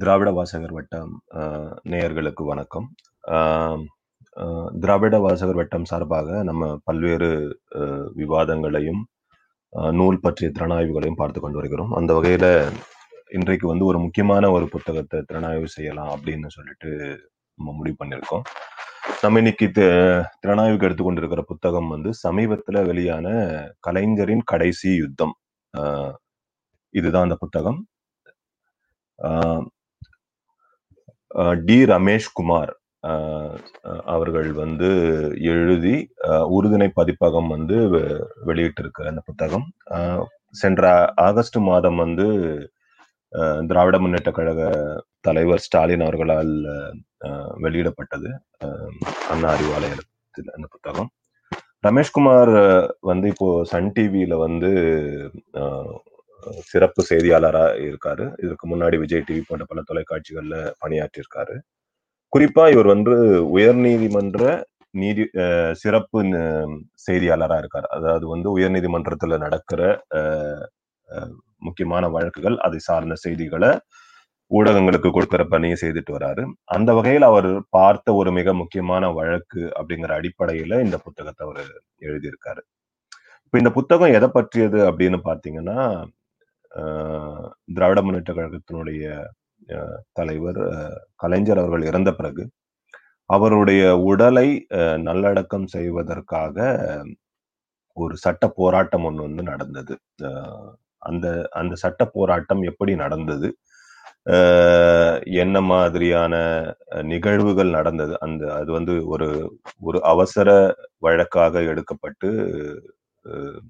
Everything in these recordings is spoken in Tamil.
திராவிட வாசகர் வட்டம் நேயர்களுக்கு வணக்கம். திராவிட வாசகர் வட்டம் சார்பாக நம்ம பல்வேறு விவாதங்களையும் நூல் பற்றிய திறனாய்வுகளையும் பார்த்து கொண்டு வருகிறோம். அந்த வகையில இன்றைக்கு வந்து ஒரு முக்கியமான ஒரு புத்தகத்தை திறனாய்வு செய்யலாம் அப்படின்னு சொல்லிட்டு நம்ம முடிவு பண்ணியிருக்கோம். நம்ம இன்னைக்கு திறனாய்வுக்கு எடுத்துக்கொண்டிருக்கிற புத்தகம் வந்து சமீபத்துல வெளியான கலைஞரின் கடைசி யுத்தம். இதுதான் அந்த புத்தகம். டி ரமேஷ் குமார் ஆஹ் அவர்கள் வந்து எழுதி உறுதுணை பதிப்பகம் வந்து வெ- வெளியிட்டிருக்கிற அந்த புத்தகம். ஆஹ் சென்ற ஆகஸ்ட் மாதம் வந்து ஆஹ் திராவிட முன்னேற்ற கழக தலைவர் ஸ்டாலின் அவர்களால் ஆஹ் வெளியிடப்பட்டது. அண்ணா அறிவாலயத்தில் அந்த புத்தகம். ரமேஷ்குமார் வந்து இப்போ சன் டிவியில வந்து ஆஹ் சிறப்பு செய்தியாளரா இருக்காரு. இதுக்கு முன்னாடி விஜய் டிவி போன்ற பல தொலைக்காட்சிகள்ல பணியாற்றியிருக்காரு. குறிப்பா இவர் வந்து உயர்நீதிமன்ற நீதி அஹ், சிறப்பு செய்தியாளராக செய்தியாளரா இருக்கார். அதாவது வந்து உயர்நீதிமன்றத்துல நடக்கிற முக்கியமான வழக்குகள் அதை சார்ந்த செய்திகளை ஊடகங்களுக்கு கொடுக்கிற பணியை செய்துட்டு வராரு. அந்த வகையில் அவர் பார்த்த ஒரு மிக முக்கியமான வழக்கு அப்படிங்கிற அடிப்படையில இந்த புத்தகத்தை அவர் எழுதியிருக்காரு. இப்ப இந்த புத்தகம் எதை பற்றியது அப்படின்னு பாத்தீங்கன்னா திராவிட முன்னேற்ற கழகத்தினுடைய அஹ், தலைவர் அஹ், கலைஞர் அவர்கள் இறந்த பிறகு அவருடைய உடலை அஹ், நல்லடக்கம் செய்வதற்காக ஒரு சட்ட போராட்டம் ஒன்று வந்து நடந்தது. அந்த அந்த சட்ட போராட்டம் எப்படி நடந்தது? என்ன மாதிரியான நிகழ்வுகள் நடந்தது? அந்த அது வந்து ஒரு ஒரு அவசர வழக்காக எடுக்கப்பட்டு அஹ்,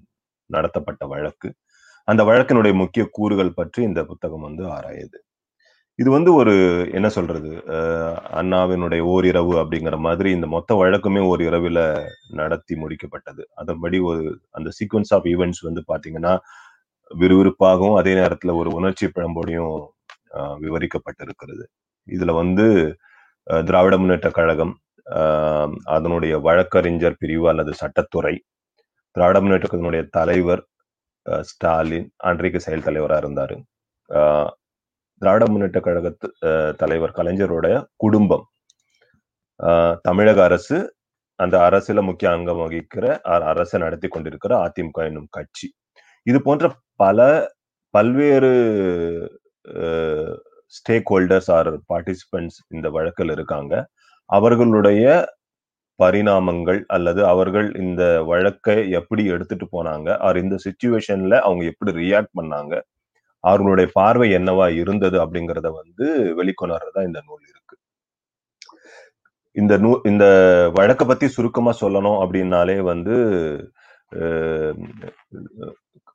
நடத்தப்பட்ட வழக்கு. அந்த வழக்கினுடைய முக்கிய கூறுகள் பற்றி இந்த புத்தகம் வந்து ஆராயுது. இது வந்து ஒரு என்ன சொல்றது அஹ், அண்ணாவினுடைய ஓரிரவு அப்படிங்கிற மாதிரி இந்த மொத்த வழக்குமே ஒரு இரவுல நடத்தி முடிக்கப்பட்டது. அதன்படி ஒரு அந்த சீக்வன்ஸ் ஆஃப் ஈவெண்ட்ஸ் வந்து பாத்தீங்கன்னா விறுவிறுப்பாகவும் அதே நேரத்துல ஒரு உணர்ச்சி பிழம்போடையும் அஹ், விவரிக்கப்பட்டிருக்கிறது. இதுல வந்து அஹ், திராவிட முன்னேற்ற கழகம் அதனுடைய வழக்கறிஞர் பிரிவு அல்லது சட்டத்துறை திராவிட முன்னேற்ற கழகத்தினுடைய தலைவர் ஸ்டாலின் அன்றைக்கு செயல் தலைவராக இருந்தாரு. திராவிட முன்னேற்ற கழகத்து தலைவர் கலைஞருடைய குடும்பம். தமிழக அரசு அந்த அரசில் முக்கிய அங்கம் வகிக்கிற அரசை நடத்தி கொண்டிருக்கிற அதிமுக என்னும் கட்சி. இது போன்ற பல பல்வேறு ஸ்டேக் ஹோல்டர்ஸ் ஆர் பார்ட்டிசிபென்ட்ஸ் இந்த வழக்கில் இருக்காங்க. அவர்களுடைய பரிணாமங்கள் அல்லது அவர்கள் இந்த வழக்கை எப்படி எடுத்துட்டு போனாங்க ஆர் இந்த சுச்சுவேஷன்ல அவங்க எப்படி ரியாக்ட் பண்ணாங்க அவர்களுடைய பார்வை என்னவா இருந்தது அப்படிங்கிறத வந்து வெளிக்கொணர்றதா இந்த நூல் இருக்கு. இந்த நூ இந்த வழக்கை பத்தி சுருக்கமா சொல்லணும் அப்படின்னாலே வந்து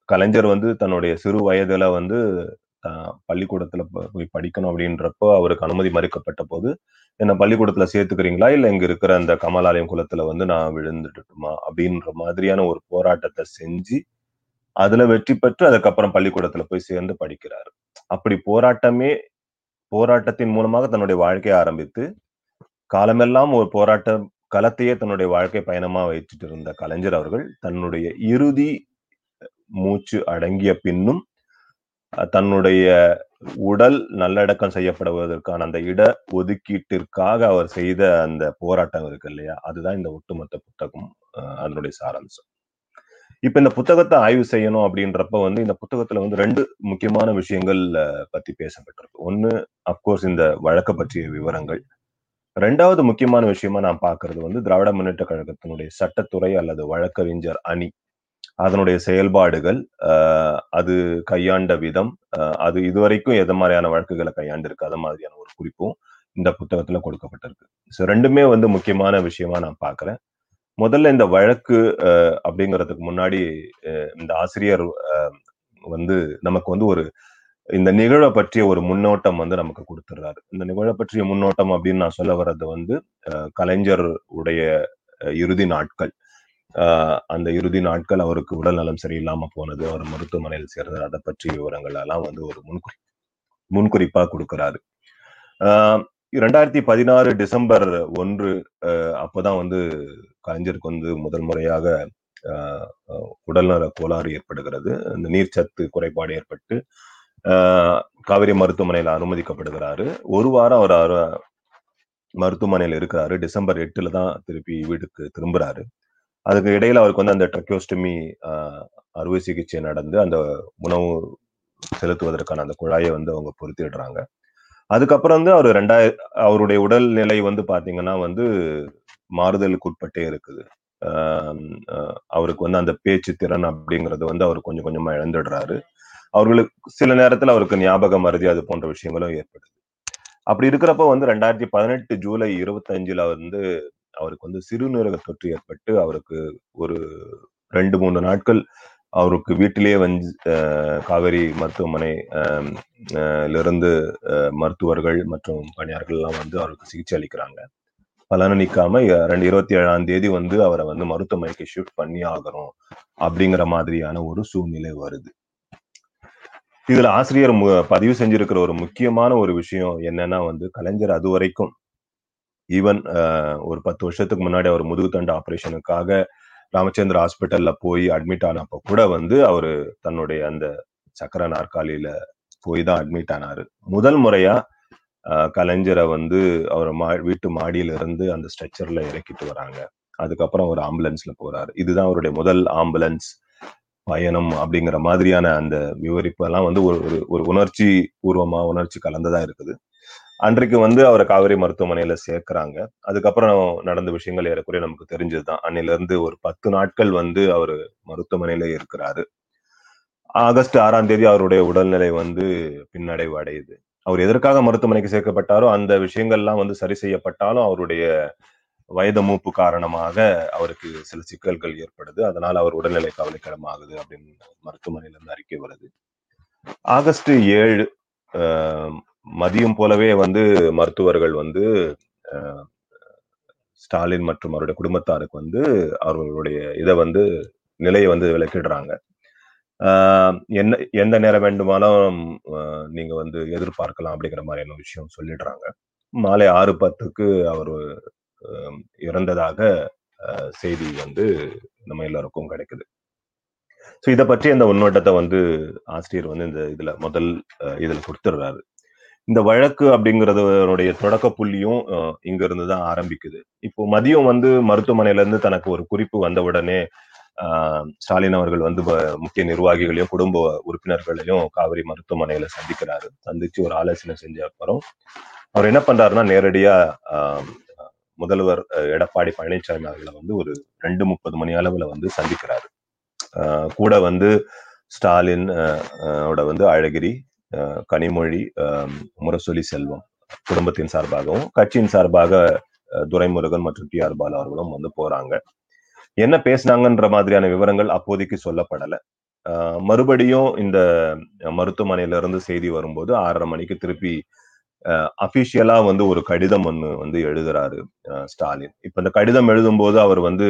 கலைஞர் வந்து தன்னுடைய சிறு வயதுல வந்து பள்ளிக்கூடத்துல போய் படிக்கணும் அப்படின்றப்போ அவருக்கு அனுமதி மறுக்கப்பட்ட போது என்ன பள்ளிக்கூடத்துல சேர்த்துக்கிறீங்களா? இல்ல இங்க இருக்கிற அந்த கமலாலயம் குளத்துல வந்து நான் விழுந்துட்டுமா அப்படின்ற மாதிரியான ஒரு போராட்டத்தை செஞ்சு அதுல வெற்றி பெற்று அதுக்கப்புறம் பள்ளிக்கூடத்துல போய் சேர்ந்து படிக்கிறாரு. அப்படி போராட்டமே போராட்டத்தின் மூலமாக தன்னுடைய வாழ்க்கையை ஆரம்பித்து காலமெல்லாம் ஒரு போராட்ட களத்தையே தன்னுடைய வாழ்க்கை பயணமா வைத்துட்டு இருந்த கலைஞர் அவர்கள் தன்னுடைய இறுதி மூச்சு அடங்கிய பின்னும் தன்னுடைய உடல் நல்லடக்கம் செய்யப்படுவதற்கான அந்த இட ஒதுக்கீட்டிற்காக அவர் செய்த அந்த போராட்டம் இருக்கு இல்லையா? அதுதான் இந்த ஒட்டுமொத்த புத்தகம் அஹ், அதனுடைய சாராம்சம். இப்ப இந்த புத்தகத்தை ஆய்வு செய்யணும் அப்படின்றப்ப வந்து இந்த புத்தகத்துல வந்து ரெண்டு முக்கியமான விஷயங்கள் பத்தி பேசப்பட்டிருக்கு. ஒண்ணு அப்கோர்ஸ் இந்த வழக்க பற்றிய விவரங்கள். ரெண்டாவது முக்கியமான விஷயமா நான் பாக்குறது வந்து திராவிட முன்னேற்ற கழகத்தினுடைய சட்டத்துறை அல்லது வழக்கறிஞர் அணி. அதனுடைய செயல்பாடுகள் ஆஹ் அது கையாண்ட விதம் அது இதுவரைக்கும் எது மாதிரியான வழக்குகளை கையாண்டிருக்கு அது மாதிரியான ஒரு குறிப்பும் இந்த புத்தகத்துல கொடுக்கப்பட்டிருக்கு. ஸோ ரெண்டுமே வந்து முக்கியமான விஷயமா நான் பாக்குறேன். முதல்ல இந்த வழக்கு அப்படிங்கிறதுக்கு முன்னாடி இந்த ஆசிரியர் வந்து நமக்கு வந்து ஒரு இந்த நிகழ்வை பற்றிய ஒரு முன்னோட்டம் வந்து நமக்கு கொடுத்துடுறாரு இந்த நிகழ்வை பற்றிய முன்னோட்டம் அப்படின்னு நான் சொல்ல வர்றது வந்து கலைஞர் உடைய இறுதி நாட்கள். அந்த இறுதி நாட்கள் அவருக்கு உடல் நலம் சரியில்லாம போனது அவர் மருத்துவமனையில் சேர்ந்தது அதை பற்றிய விவரங்கள் எல்லாம் வந்து ஒரு முன்குறி முன்குறிப்பா கொடுக்கிறாரு. ஆஹ், இரண்டாயிரத்தி பதினாறு டிசம்பர் ஒன்று அஹ், அப்போதான் வந்து கலைஞருக்கு வந்து முதல் முறையாக ஆஹ், உடல்நல கோளாறு ஏற்படுகிறது. அந்த நீர்ச்சத்து குறைபாடு ஏற்பட்டு ஆஹ் காவேரி மருத்துவமனையில அனுமதிக்கப்படுகிறாரு. ஒரு வாரம் அவர் மருத்துவமனையில் இருக்கிறாரு. டிசம்பர் எட்டுல தான் திருப்பி வீட்டுக்கு திரும்புறாரு. அதுக்கு இடையில அவருக்கு வந்து அந்த ட்ரக்கியோஸ்டமி அறுவை சிகிச்சை நடந்து அந்த உணவு செலுத்துவதற்கான அந்த குழாயை வந்து அவங்க பொருத்திடுறாங்க. அதுக்கப்புறம் வந்து அவர் ரெண்டாயிர அவருடைய உடல் நிலை வந்து பாத்தீங்கன்னா வந்து மாறுதலுக்கு உட்பட்டே இருக்குது. அவருக்கு வந்து அந்த பேச்சு திறன் அப்படிங்கிறது வந்து அவர் கொஞ்சம் கொஞ்சமா இழந்துடுறாரு. அவர்களுக்கு சில நேரத்துல அவருக்கு ஞாபக மருதி அது போன்ற விஷயங்களும் ஏற்படுது. அப்படி இருக்கிறப்ப வந்து ரெண்டாயிரத்தி பதினெட்டு ஜூலை இருபத்தஞ்சுல வந்து அவருக்கு வந்து சிறுநீரக தொற்று ஏற்பட்டு அவருக்கு ஒரு ரெண்டு மூணு நாட்கள் அவருக்கு வீட்டிலேயே வந்து காவேரி மருத்துவமனை இருந்து அஹ், மருத்துவர்கள் மற்றும் பணியாளர்கள் எல்லாம் வந்து அவருக்கு சிகிச்சை அளிக்கிறாங்க. பலனளிக்காம நிற்காம ரெண்டு இருபத்தி ஏழாம் தேதி வந்து அவரை வந்து மருத்துவமனைக்கு ஷிஃப்ட் பண்ணி ஆகணும் அப்படிங்கிற மாதிரியான ஒரு சூழ்நிலை வருது. இதுல ஆசிரியர் பதிவு செஞ்சிருக்கிற ஒரு முக்கியமான ஒரு விஷயம் என்னன்னா வந்து கலைஞர் அது வரைக்கும் ஈவன் uh, ஒரு பத்து வருஷத்துக்கு முன்னாடி அவர் முதுகுத்தண்டு ஆப்ரேஷனுக்காக ராமச்சந்திர ஹாஸ்பிட்டல்ல போய் அட்மிட் ஆனப்ப கூட வந்து அவரு தன்னுடைய அந்த சக்கர நாற்காலியில போய் தான் அட்மிட் ஆனாரு. முதல் முறையா கலைஞரை வந்து அவர் மா வீட்டு மாடியில இருந்து அந்த ஸ்ட்ரெச்சர்ல இறக்கிட்டு வராங்க. அதுக்கப்புறம் ஒரு ஆம்புலன்ஸ்ல போறாரு. இதுதான் அவருடைய முதல் ஆம்புலன்ஸ் பயணம் அப்படிங்கிற மாதிரியான அந்த விவரிப்பு எல்லாம் வந்து ஒரு ஒரு- ஒரு உணர்ச்சி பூர்வமா உணர்ச்சி கலந்ததா இருக்குது. அன்றைக்கு வந்து அவரை காவேரி மருத்துவமனையில சேர்க்கிறாங்க. அதுக்கப்புறம் நடந்த விஷயங்கள் ஏறக்குறைய நமக்கு தெரிஞ்சதுதான். அன்னையில இருந்து ஒரு பத்து நாட்கள் வந்து அவர் மருத்துவமனையில இருக்கிறாரு. ஆகஸ்ட் ஆறாம் தேதி அவருடைய உடல்நிலை வந்து பின்னடைவு அடையுது. அவர் எதற்காக மருத்துவமனைக்கு சேர்க்கப்பட்டாரோ அந்த விஷயங்கள்லாம் வந்து சரி செய்யப்பட்டாலும் அவருடைய வயது மூப்பு காரணமாக அவருக்கு சில சிக்கல்கள் ஏற்படுது. அதனால அவர் உடல்நிலை கவலைக்கிடமாகுது அப்படின்னு மருத்துவமனையில இருந்து அறிக்கை வருது. ஆகஸ்ட் ஏழு ஆஹ், மதியம் போலவே வந்து மருத்துவர்கள் வந்து ஆஹ், ஸ்டாலின் மற்றும் அவருடைய குடும்பத்தாருக்கு வந்து அவர்களுடைய இதை வந்து நிலையை வந்து விளக்கிடுறாங்க. ஆஹ், என்ன எந்த நேரம் வேண்டுமானாலும் நீங்க வந்து எதிர்பார்க்கலாம் அப்படிங்கிற மாதிரியான விஷயம் சொல்லிடுறாங்க. மாலை ஆறு பத்துக்கு அவர் ஆஹ், இறந்ததாக ஆஹ், செய்தி வந்து நம்ம எல்லாருக்கும் கிடைக்குது. ஸோ இதை பற்றி அந்த முன்னோட்டத்தை வந்து ஆசிரியர் வந்து இந்த இதுல முதல் அஹ், இதுல கொடுத்துடுறாரு. இந்த வழக்கு அப்படிங்கறதனுடைய தொடக்க புள்ளியும் இங்க இருந்து தான் ஆரம்பிக்குது. இப்போ மதியம் வந்து மருத்துவமனையில இருந்து தனக்கு ஒரு குறிப்பு வந்த உடனே ஆஹ், ஸ்டாலின் அவர்கள் வந்து வ- முக்கிய நிர்வாகிகளையும் குடும்ப உறுப்பினர்களையும் காவிரி மருத்துவமனையில சந்திக்கிறாரு. சந்திச்சு ஒரு ஆலோசனை செஞ்ச அப்புறம் அவர் என்ன பண்றாருன்னா நேரடியா ஆஹ், முதல்வர் எடப்பாடி பழனிசாமி அவர்களை வந்து ஒரு ரெண்டு முப்பது மணி அளவுல வந்து சந்திக்கிறாரு. ஆஹ் கூட வந்து ஸ்டாலின் ஓட வந்து அழகிரி கனிமொழி முரசொலி செல்வம் குடும்பத்தின் சார்பாகவும் கட்சியின் சார்பாக துரைமுருகன் மற்றும் டி ஆர் பாலு அவர்களும் வந்து போறாங்க. என்ன பேசுனாங்கன்ற மாதிரியான விவரங்கள் அப்போதைக்கு சொல்லப்படல. ஆஹ் மறுபடியும் இந்த மருத்துவமனையில இருந்து செய்தி வரும்போது ஆறரை மணிக்கு திருப்பி அபிஷியலா வந்து ஒரு கடிதம் ஒன்று வந்து எழுதுறாரு ஸ்டாலின். இப்ப இந்த கடிதம் எழுதும்போது அவர் வந்து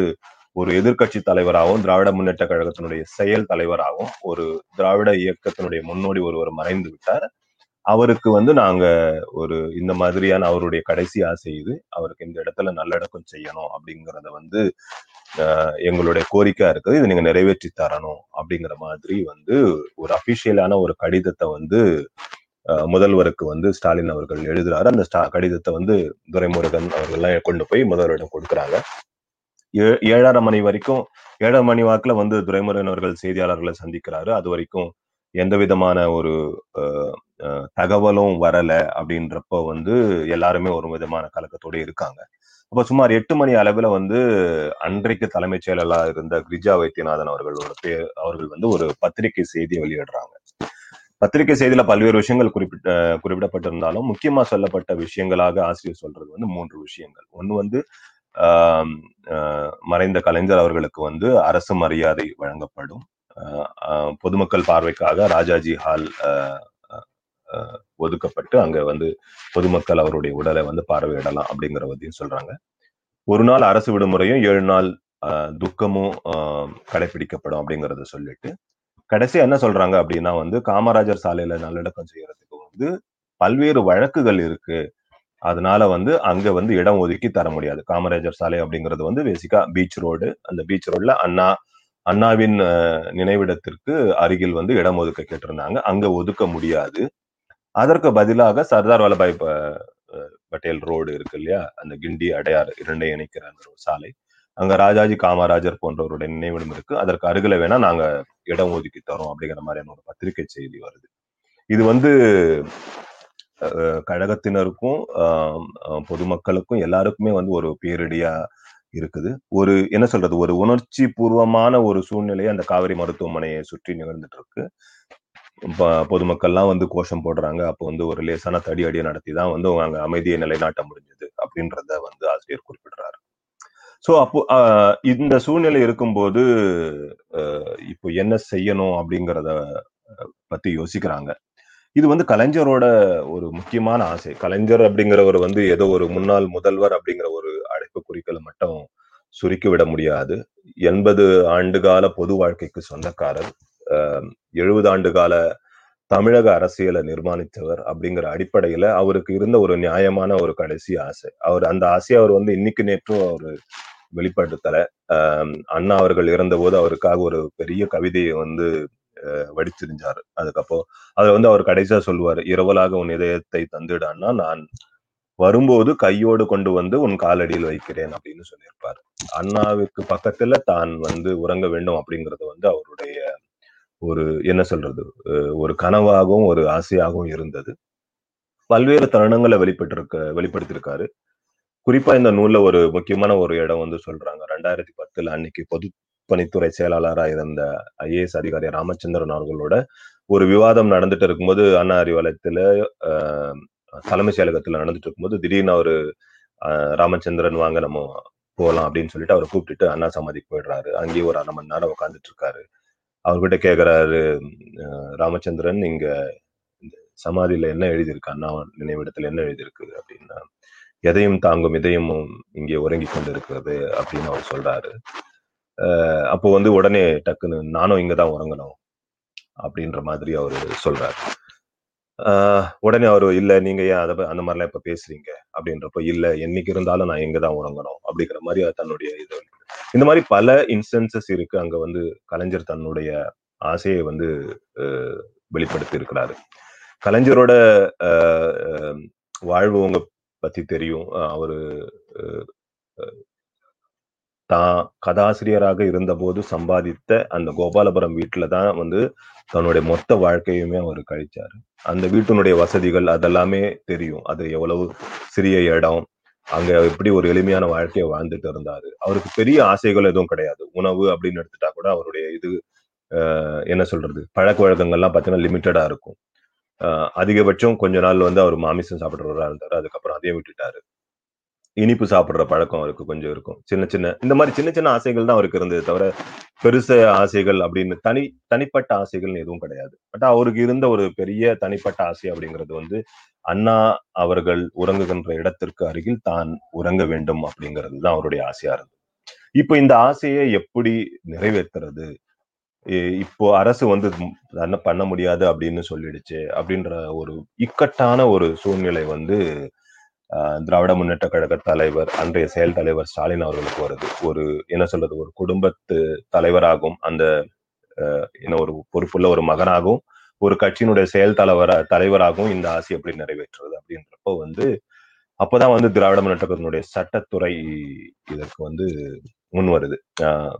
ஒரு எதிர்க்கட்சி தலைவராகவும் திராவிட முன்னேற்ற கழகத்தினுடைய செயல் தலைவராகவும் ஒரு திராவிட இயக்கத்தினுடைய முன்னோடி ஒருவர் மறைந்து விட்டார். அவருக்கு வந்து நாங்க ஒரு இந்த மாதிரியான அவருடைய கடைசி ஆசை இது. அவருக்கு இந்த இடத்துல நல்லடக்கம் செய்யணும் அப்படிங்கிறத வந்து எங்களுடைய கோரிக்கை இருக்குது. இதை நீங்க நிறைவேற்றி தரணும் அப்படிங்கிற மாதிரி வந்து ஒரு அபிஷியலான ஒரு கடிதத்தை வந்து முதல்வருக்கு வந்து ஸ்டாலின் அவர்கள் எழுதுறாரு. அந்த ஸ்டா கடிதத்தை வந்து துரைமுருகன் அவர்கள்லாம் கொண்டு போய் முதல்வரிடம் கொடுக்குறாங்க. ஏழரை மணி வரைக்கும் ஏழரை மணி வாக்குல வந்து துரைமுருகன் அவர்கள் செய்தியாளர்களை சந்திக்கிறாரு. அது வரைக்கும் எந்த விதமான ஒரு அஹ், அஹ், தகவலும் வரல அப்படின்றப்ப வந்து எல்லாருமே ஒரு விதமான கலக்கத்தோட இருக்காங்க. அப்ப சுமார் எட்டு மணி அளவுல வந்து அன்றைக்கு தலைமைச் செயலரா இருந்த கிரிஜா வைத்தியநாதன் அவர்களோட பேர் அவர்கள் வந்து ஒரு பத்திரிகை செய்தியை வெளியிடுறாங்க. பத்திரிகை செய்தியில பல்வேறு விஷயங்கள் குறிப்பிட்ட குறிப்பிடப்பட்டிருந்தாலும் முக்கியமா சொல்லப்பட்ட விஷயங்களாக ஆசிரியர் சொல்றது வந்து மூன்று விஷயங்கள். ஒன்னு வந்து மறைந்த கலைஞர் அவர்களுக்கு வந்து அரசு மரியாதை வழங்கப்படும். ஆஹ், பொதுமக்கள் பார்வைக்காக ராஜாஜி ஹால் ஒதுக்கப்பட்டு அங்க வந்து பொதுமக்கள் அவருடைய உடலை வந்து பார்வையிடலாம் அப்படிங்கிறதையும் சொல்றாங்க. ஒரு நாள் அரசு விடுமுறையும் ஏழு நாள் ஆஹ், துக்கமும் ஆஹ், கடைபிடிக்கப்படும் அப்படிங்கறத சொல்லிட்டு கடைசியா என்ன சொல்றாங்க அப்படின்னா வந்து காமராஜர் சாலையில நல்லடக்கம் செய்யறதுக்கு வந்து பல்வேறு வழக்குகள் இருக்கு. அதனால வந்து அங்க வந்து இடம் ஒதுக்கி தர முடியாது. காமராஜர் சாலை அப்படிங்கிறது வந்து பேசிக்கா பீச் ரோடு அந்த பீச் ரோட்ல அண்ணா அண்ணாவின் நினைவிடத்திற்கு அருகில் வந்து இடம் ஒதுக்க கேட்டிருந்தாங்க. அங்க ஒதுக்க முடியாது. அதற்கு பதிலாக சர்தார் வல்லபாய் ப- பட்டேல் ரோடு இருக்கு இல்லையா? அந்த கிண்டி அடையாறு இரண்டை இணைக்கிற அந்த ஒரு சாலை. அங்க ராஜாஜி காமராஜர் போன்றவருடைய நினைவிடம் இருக்கு. அதற்கு அருகில வேணா நாங்க இடம் ஒதுக்கி தரோம் அப்படிங்கிற மாதிரியான ஒரு பத்திரிகை செய்தி வருது. இது வந்து கழகத்தினருக்கும் பொதுமக்களுக்கும் எல்லாருக்குமே வந்து ஒரு பேரிடியா இருக்குது. ஒரு என்ன சொல்றது ஒரு உணர்ச்சி பூர்வமான ஒரு சூழ்நிலையை அந்த காவிரி மருத்துவமனையை சுற்றி நிகழ்ந்துட்டு இருக்கு பொதுமக்கள்லாம் வந்து கோஷம் போடுறாங்க. அப்போ வந்து ஒரு லேசான தடி அடியை நடத்தி தான் வந்து அங்க அமைதியை நிலைநாட்ட முடிஞ்சது அப்படின்றத வந்து ஆசிரியர் குறிப்பிடுறாரு. ஸோ அப்போ ஆஹ், இந்த சூழ்நிலை இருக்கும்போது ஆஹ், இப்போ என்ன செய்யணும் அப்படிங்கிறத பத்தி யோசிக்கிறாங்க. இது வந்து கலைஞரோட ஒரு முக்கியமான ஆசை. கலைஞர் அப்படிங்கிறவர் வந்து ஏதோ ஒரு முன்னாள் முதல்வர் அப்படிங்கிற ஒரு அழைப்பு குறிக்கல மட்டும் சுருக்கி விட முடியாது. எண்பது ஆண்டு கால பொது வாழ்க்கைக்கு சொந்தக்காரர். எழுபது ஆண்டு கால தமிழக அரசியலை நிர்மாணித்தவர் அப்படிங்கிற அடிப்படையில அவருக்கு இருந்த ஒரு நியாயமான ஒரு கடைசி ஆசை. அவர் அந்த ஆசையை அவர் வந்து இன்னைக்கு நேற்றும் அவர் வெளிப்படுத்தலை. ஆஹ் அண்ணா அவர்கள் இறந்தபோது அவருக்காக ஒரு பெரிய கவிதையை வந்து அஹ், அதுக்கப்புறம் அதை வந்து அவர் கடைசியா சொல்லுவாரு இரவலாக உன் இதயத்தை தந்துடான்னா நான் வரும்போது கையோடு கொண்டு வந்து உன் காலடியில் வைக்கிறேன் அப்படின்னு சொல்லியிருப்பாரு. அண்ணாவுக்கு பக்கத்துல தான் வந்து உறங்க வேண்டும் அப்படிங்கறது வந்து அவருடைய ஒரு என்ன சொல்றது ஒரு கனவாகவும் ஒரு ஆசையாகவும் இருந்தது. பல்வேறு தருணங்களை வெளிப்பட்டிருக்க வெளிப்படுத்தியிருக்காரு. குறிப்பா இந்த நூல்ல ஒரு முக்கியமான ஒரு இடம் வந்து சொல்றாங்க. ரெண்டாயிரத்தி பத்துல அன்னைக்கு பொது பணித்துறை செயலாளராக இருந்த ஐஏஎஸ் அதிகாரி ராமச்சந்திரன் அவர்களோட ஒரு விவாதம் நடந்துட்டு இருக்கும்போது அண்ணா அறிவாலயத்துல ஆஹ், தலைமைச் செயலகத்துல நடந்துட்டு இருக்கும்போது திடீர்னு அவரு ராமச்சந்திரன் வாங்க நம்ம போகலாம் அப்படின்னு சொல்லிட்டு அவரை கூப்பிட்டுட்டு அண்ணா சமாதிக்கு போயிடுறாரு. அங்கேயே ஒரு அரை மணி நேரம் உட்காந்துட்டு இருக்காரு. அவர்கிட்ட கேக்குறாரு அஹ், ராமச்சந்திரன் இங்க இந்த சமாதியில என்ன எழுதியிருக்கு? அண்ணா நினைவிடத்துல என்ன எழுதியிருக்கு? அப்படின்னா. எதையும் தாங்கும் இதயமும் இங்கே உறங்கி கொண்டு இருக்கிறது அப்படின்னு அவர் சொல்றாரு. அப்போ வந்து உடனே டக்குன்னு நானும் இங்கதான் உறங்கணும் அப்படின்ற மாதிரி அவர் சொல்றாரு. ஆஹ் உடனே அவர் இல்ல நீங்க ஏன் அதை அந்த மாதிரிலாம் இப்ப பேசுறீங்க? அப்படின்றப்ப இல்ல என்னைக்கு இருந்தாலும் நான் இங்கதான் உறங்கணும். அப்படிங்கிற மாதிரி தன்னுடைய இது இந்த மாதிரி பல இன்ஸ்டன்சஸ் இருக்கு. அங்க வந்து கலைஞர் தன்னுடைய ஆசையை வந்து வெளிப்படுத்தி இருக்கிறாரு. கலைஞரோட அஹ், வாழ்வு உங்க பத்தி தெரியும். அவரு தான் கதாசிரியராக இருந்தபோது சம்பாதித்த அந்த கோபாலபுரம் வீட்டில் தான் வந்து தன்னுடைய மொத்த வாழ்க்கையுமே அவர் கழிச்சார். அந்த வீட்டினுடைய வசதிகள் அதெல்லாமே தெரியும். அது எவ்வளவு சிறிய இடம் அங்க எப்படி ஒரு எளிமையான வாழ்க்கையை வாழ்ந்துட்டு இருந்தாரு. அவருக்கு பெரிய ஆசைகள் எதுவும் கிடையாது. உணவு அப்படின்னு எடுத்துட்டா கூட அவருடைய இது என்ன சொல்றது? பழக்க வழக்கங்கள்லாம் பார்த்தீங்கன்னா லிமிட்டடா இருக்கும். அதிகபட்சம் கொஞ்ச நாள் வந்து அவர் மாமிசம் சாப்பிடுறவரா இருந்தாரு. அதுக்கப்புறம் அதையும் விட்டுட்டாரு. இனிப்பு சாப்பிடுற பழக்கம் அவருக்கு கொஞ்சம் இருக்கும். சின்ன சின்ன இந்த மாதிரி சின்ன சின்ன ஆசைகள் தான் அவருக்கு இருந்தது தவிர பெருச ஆசைகள் அப்படின்னு தனி தனிப்பட்ட ஆசைகள்னு எதுவும் கிடையாது. பட் அவருக்கு இருந்த ஒரு பெரிய தனிப்பட்ட ஆசை அப்படிங்கிறது வந்து அண்ணா அவர்கள் உறங்குகின்ற இடத்திற்கு அருகில் தான் உறங்க வேண்டும் அப்படிங்கிறது தான் அவருடைய ஆசையா இருந்தது. இப்போ இந்த ஆசையை எப்படி நிறைவேற்றுறது? இப்போ அரசு வந்து என்ன பண்ண முடியாது அப்படின்னு சொல்லிடுச்சு அப்படின்ற ஒரு இக்கட்டான ஒரு சூழ்நிலை வந்து திராவிட முன்னேற்ற கழக தலைவர் அன்றைய செயல் தலைவர் ஸ்டாலின் அவர்களுக்கு வருது. ஒரு என்ன சொல்றது ஒரு குடும்பத்து தலைவராகவும் அந்த என்ன ஒரு பொறுப்புள்ள ஒரு மகனாகவும் ஒரு கட்சியினுடைய செயல் தலைவர தலைவராகவும் இந்த ஆசை எப்படி நிறைவேற்றுறது அப்படின்றப்போ வந்து அப்பதான் வந்து திராவிட முன்னேற்றத்தினுடைய சட்டத்துறை இதற்கு வந்து முன் வருது. ஆஹ்,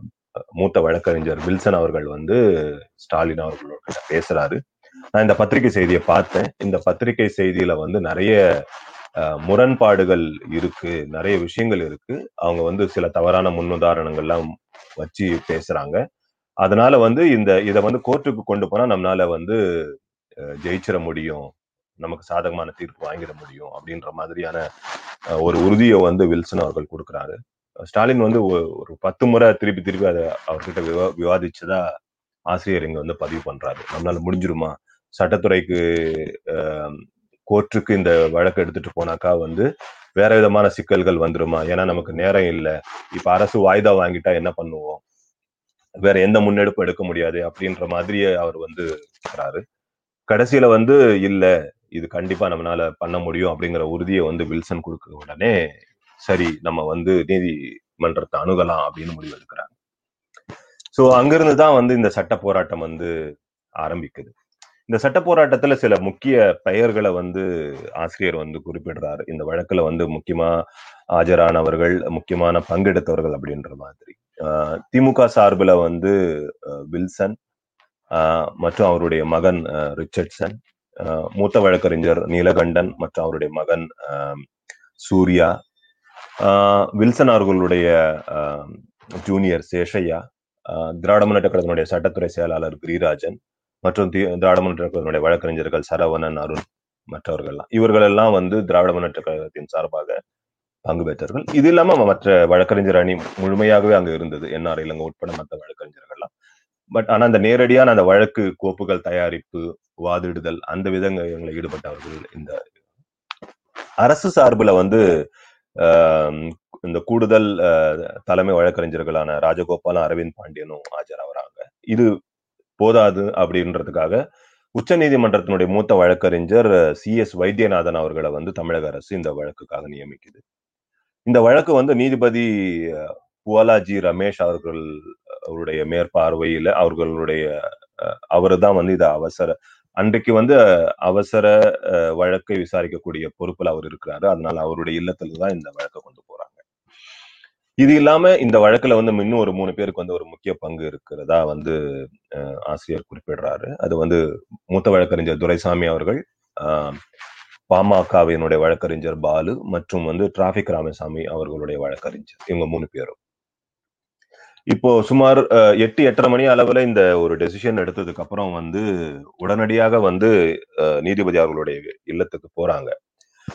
மூத்த வழக்கறிஞர் வில்சன் அவர்கள் வந்து ஸ்டாலின் அவர்களோட பேசுறாரு. நான் இந்த பத்திரிகை செய்தியை பார்த்தேன். இந்த பத்திரிகை செய்தியில வந்து நிறைய முரண்பாடுகள் இருக்கு நிறைய விஷயங்கள் இருக்கு. அவங்க வந்து சில தவறான முன்னுதாரணங்கள்லாம் வச்சு பேசுறாங்க. அதனால வந்து இந்த இதை வந்து கோர்ட்டுக்கு கொண்டு போனா நம்மளால வந்து ஜெயிச்சிட முடியும். நமக்கு சாதகமான தீர்ப்பு வாங்கிட முடியும் அப்படின்ற மாதிரியான ஒரு உறுதியை வந்து வில்சன் அவர்கள் கொடுக்குறாரு. ஸ்டாலின் வந்து ஒரு பத்து முறை திருப்பி திருப்பி அதை அவர்கிட்ட விவா விவாதிச்சதா ஆசிரியர் இங்க வந்து பதிவு பண்றாரு. நம்மளால முடிஞ்சிருமா? சட்டத்துறைக்கு கோர்ட்டுக்கு இந்த வழக்கு எடுத்துட்டு போனாக்கா வந்து வேற விதமான சிக்கல்கள் வந்துருமா? ஏன்னா நமக்கு நேரம் இல்லை. இப்ப அரசு வாய்தா வாங்கிட்டா என்ன பண்ணுவோம்? வேற எந்த முன்னெடுப்பும் எடுக்க முடியாது அப்படின்ற மாதிரியே அவர் வந்து சொல்றாரு கடைசியில வந்து இல்ல இது கண்டிப்பா நம்மளால பண்ண முடியும் அப்படிங்கிற உறுதியை வந்து வில்சன் கொடுக்க உடனே சரி நம்ம வந்து நீதிமன்றத்தை அணுகலாம் அப்படின்னு முடிவு எடுக்கிறாங்க சோ அங்கிருந்து தான் வந்து இந்த சட்ட போராட்டம் வந்து ஆரம்பிக்குது. இந்த சட்ட போராட்டத்துல சில முக்கிய பெயர்களை வந்து ஆசிரியர் வந்து குறிப்பிடுறாரு. இந்த வழக்குல வந்து முக்கியமா ஆஜரானவர்கள் முக்கியமான பங்கெடுத்தவர்கள் அப்படின்ற மாதிரி. ஆஹ் திமுக சார்பில் வந்து வில்சன் ஆஹ், மற்றும் அவருடைய மகன் அஹ், ரிச்சர்ட்சன் ஆஹ், மூத்த வழக்கறிஞர் நீலகண்டன் மற்றும் அவருடைய மகன் ஆஹ், சூர்யா ஆஹ், வில்சன் அவர்களுடைய ஆஹ், ஜூனியர் சேஷையா திராவிட முன்னேற்ற கழகத்தினுடைய சட்டத்துறை செயலாளர் கிரிராஜன் மற்றும் தி- திராவிட முன்னேற்ற கழகத்தினுடைய வழக்கறிஞர்கள் சரவணன் அருண் மற்றவர்கள்லாம். இவர்கள் எல்லாம் வந்து திராவிட முன்னேற்ற கழகத்தின் சார்பாக பங்கு பெற்றார்கள் இது இல்லாம மற்ற வழக்கறிஞர் அணி முழுமையாகவே அங்க இருந்தது. என்ஆர் இலங்கை உட்பட மற்ற வழக்கறிஞர்கள்லாம். பட் ஆனா அந்த நேரடியான அந்த வழக்கு கோப்புகள் தயாரிப்பு வாதிடுதல் அந்த விதங்களை ஈடுபட்டவர்கள் இந்த அரசு சார்புல வந்து ஆஹ், இந்த கூடுதல் தலைமை வழக்கறிஞர்களான ராஜகோபாலும் அரவிந்த் பாண்டியனும் ஆஜராகிறாங்க இது போதாது அப்படின்றதுக்காக உச்ச நீதிமன்றத்தினுடைய மூத்த வழக்கறிஞர் சி. எஸ். வைத்தியநாதன் அவர்களை வந்து தமிழக அரசு இந்த வழக்குக்காக நியமிக்குது. இந்த வழக்கு வந்து நீதிபதி புவலாஜி ரமேஷ் அவர்கள் அவருடைய மேற்பார்வையில அவர்களுடைய அவரு தான் வந்து இதை அவசர அன்றைக்கு வந்து அவசர வழக்கை விசாரிக்கக்கூடிய பொறுப்பில் அவர் இருக்கிறாரு. அதனால அவருடைய இல்லத்துல தான் இந்த வழக்கை கொண்டு போறாங்க. இது இல்லாம இந்த வழக்குல வந்து இன்னும் ஒரு மூணு பேருக்கு வந்து ஒரு முக்கிய பங்கு இருக்கிறதா வந்து ஆசிரியர் குறிப்பிடுறாரு. அது வந்து மூத்த வழக்கறிஞர் துரைசாமி அவர்கள் ஆஹ், பாமகவினுடைய வழக்கறிஞர் பாலு மற்றும் வந்து டிராபிக் ராமசாமி அவர்களுடைய வழக்கறிஞர். இவங்க மூணு பேரும். இப்போ சுமார் எட்டு எட்டரை மணி அளவுல இந்த ஒரு டெசிஷன் எடுத்ததுக்கு அப்புறம் வந்து உடனடியாக வந்து நீதிபதி அவர்களுடைய இல்லத்துக்கு போறாங்க.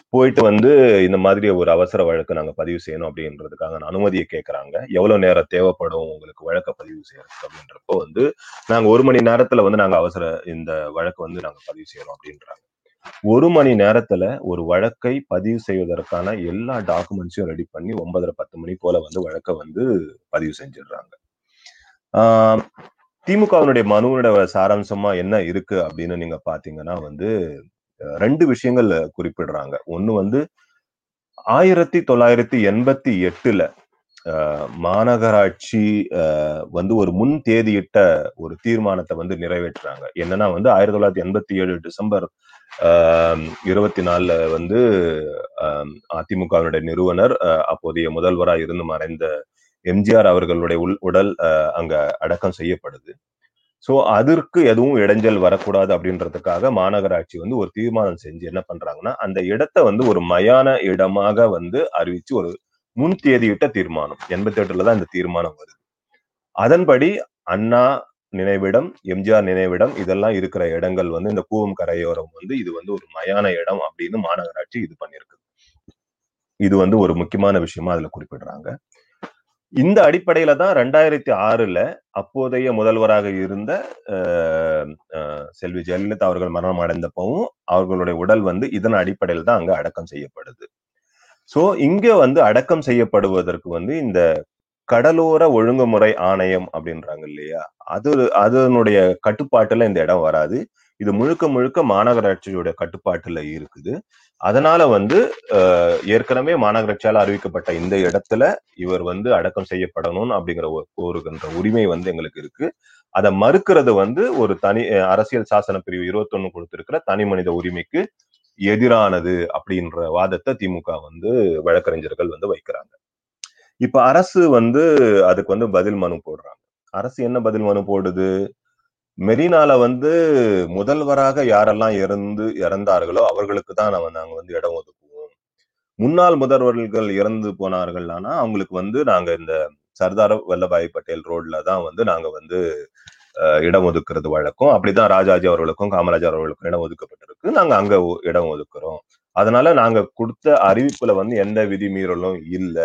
போயிட்டு வந்து இந்த மாதிரி ஒரு அவசர வழக்கு நாங்க பதிவு செய்யணும் அப்படின்றதுக்காக அனுமதியை கேட்கறாங்க எவ்வளவு நேரம் தேவைப்படும் உங்களுக்கு வழக்க பதிவு செய்யறதுக்கு அப்படின்றப்போ வந்து நாங்க ஒரு மணி நேரத்துல வந்து நாங்க அவசர இந்த வழக்கு வந்து நாங்க பதிவு செய்யறோம் அப்படின்றாங்க. ஒரு மணி நேரத்துல ஒரு வழக்கை பதிவு செய்வதற்கான எல்லா டாக்குமெண்ட்ஸையும் ரெடி பண்ணி ஒன்பதரை பத்து மணி போல வந்து வழக்கை வந்து பதிவு செஞ்சிடுறாங்க. ஆஹ் திமுகவினுடைய மனுவோட சாராம்சமா என்ன இருக்கு அப்படின்னு நீங்க பாத்தீங்கன்னா வந்து ரெண்டு விஷயங்கள் குறிப்பிடுறாங்க. ஒண்ணு வந்து ஆயிரத்தி தொள்ளாயிரத்தி எண்பத்தி எட்டுல மாநகராட்சி அஹ், வந்து ஒரு முன் தேதியிட்ட ஒரு தீர்மானத்தை வந்து நிறைவேற்றுறாங்க. என்னன்னா வந்து ஆயிரத்தி தொள்ளாயிரத்தி எண்பத்தி ஏழு டிசம்பர் ஆஹ், இருபத்தி நாலுல வந்து ஆஹ், அதிமுகவினுடைய நிறுவனர் அஹ், அப்போதைய முதல்வரா இருந்து மறைந்த எம்ஜிஆர் அவர்களுடைய உள் உடல் அஹ், அங்க அடக்கம் செய்யப்படுது. சோ அதற்கு எதுவும் இடைஞ்சல் வரக்கூடாது அப்படின்றதுக்காக மாநகராட்சி வந்து ஒரு தீர்மானம் செஞ்சு என்ன பண்றாங்கன்னா அந்த இடத்தை வந்து ஒரு மயான இடமாக வந்து அறிவிச்சு ஒரு முன் தேதியிட்ட தீர்மானம் எண்பத்தி எட்டுல தான் இந்த தீர்மானம் வருது. அதன்படி அண்ணா நினைவிடம் எம்ஜிஆர் நினைவிடம் இதெல்லாம் இருக்கிற இடங்கள் வந்து இந்த கூவம் கரையோரம் வந்து இது வந்து ஒரு மயான இடம் அப்படின்னு மாநகராட்சி இது பண்ணியிருக்கு. இது வந்து ஒரு முக்கியமான விஷயமா அதுல குறிப்பிடுறாங்க. இந்த அடிப்படையில தான் ரெண்டாயிரத்தி ஆறுல அப்போதைய முதல்வராக இருந்த அஹ், அஹ், செல்வி ஜெயலலிதா அவர்கள் மரணம் அடைந்தப்பவும் அவர்களுடைய உடல் வந்து இதன் அடிப்படையில் தான் அங்க அடக்கம் செய்யப்படுது. சோ இங்க வந்து அடக்கம் செய்யப்படுவதற்கு வந்து இந்த கடலோர ஒழுங்குமுறை ஆணையம் அப்படின்றாங்க இல்லையா? அது அதனுடைய கட்டுப்பாட்டுல இந்த இடம் வராது. இது முழுக்க முழுக்க மாநகராட்சியோட கட்டுப்பாட்டுல இருக்குது. அதனால வந்து ஏற்கனவே மாநகராட்சியால் அறிவிக்கப்பட்ட இந்த இடத்துல இவர் வந்து அடக்கம் செய்யப்படணும் அப்படிங்கிற கோருகின்ற உரிமை வந்து எங்களுக்கு இருக்கு. அதை மறுக்கிறது வந்து ஒரு தனி அரசியல் சாசன பிரிவு இருபத்தொன்னு கொடுத்திருக்கிற தனி மனித உரிமைக்கு எதிரானது அப்படின்ற வாதத்தை திமுக வந்து வழக்கறிஞர்கள் வந்து வைக்கிறாங்க. இப்ப அரசு வந்து அதுக்கு வந்து பதில் மனு போடுறாங்க. அரசு என்ன பதில் மனு போடுது? மெரினால வந்து முதல்வராக யாரெல்லாம் இறந்து இறந்தார்களோ அவர்களுக்கு தான் நம்ம நாங்க வந்து இடம் ஒதுக்குவோம். முன்னாள் முதல்வர்கள் இறந்து போனார்கள். ஆனா அவங்களுக்கு வந்து நாங்க இந்த சர்தார் வல்லபாய் பட்டேல் ரோட்ல தான் வந்து நாங்க வந்து அஹ், இடம் ஒதுக்குறது வழக்கம். அப்படிதான் ராஜாஜி அவர்களுக்கும் காமராஜர் அவர்களுக்கும் இடம் ஒதுக்கப்பட்டிருக்கு. நாங்க அங்க இடம் ஒதுக்குறோம். அதனால நாங்க கொடுத்த அறிவிப்புல வந்து எந்த விதிமீறலும் இல்ல.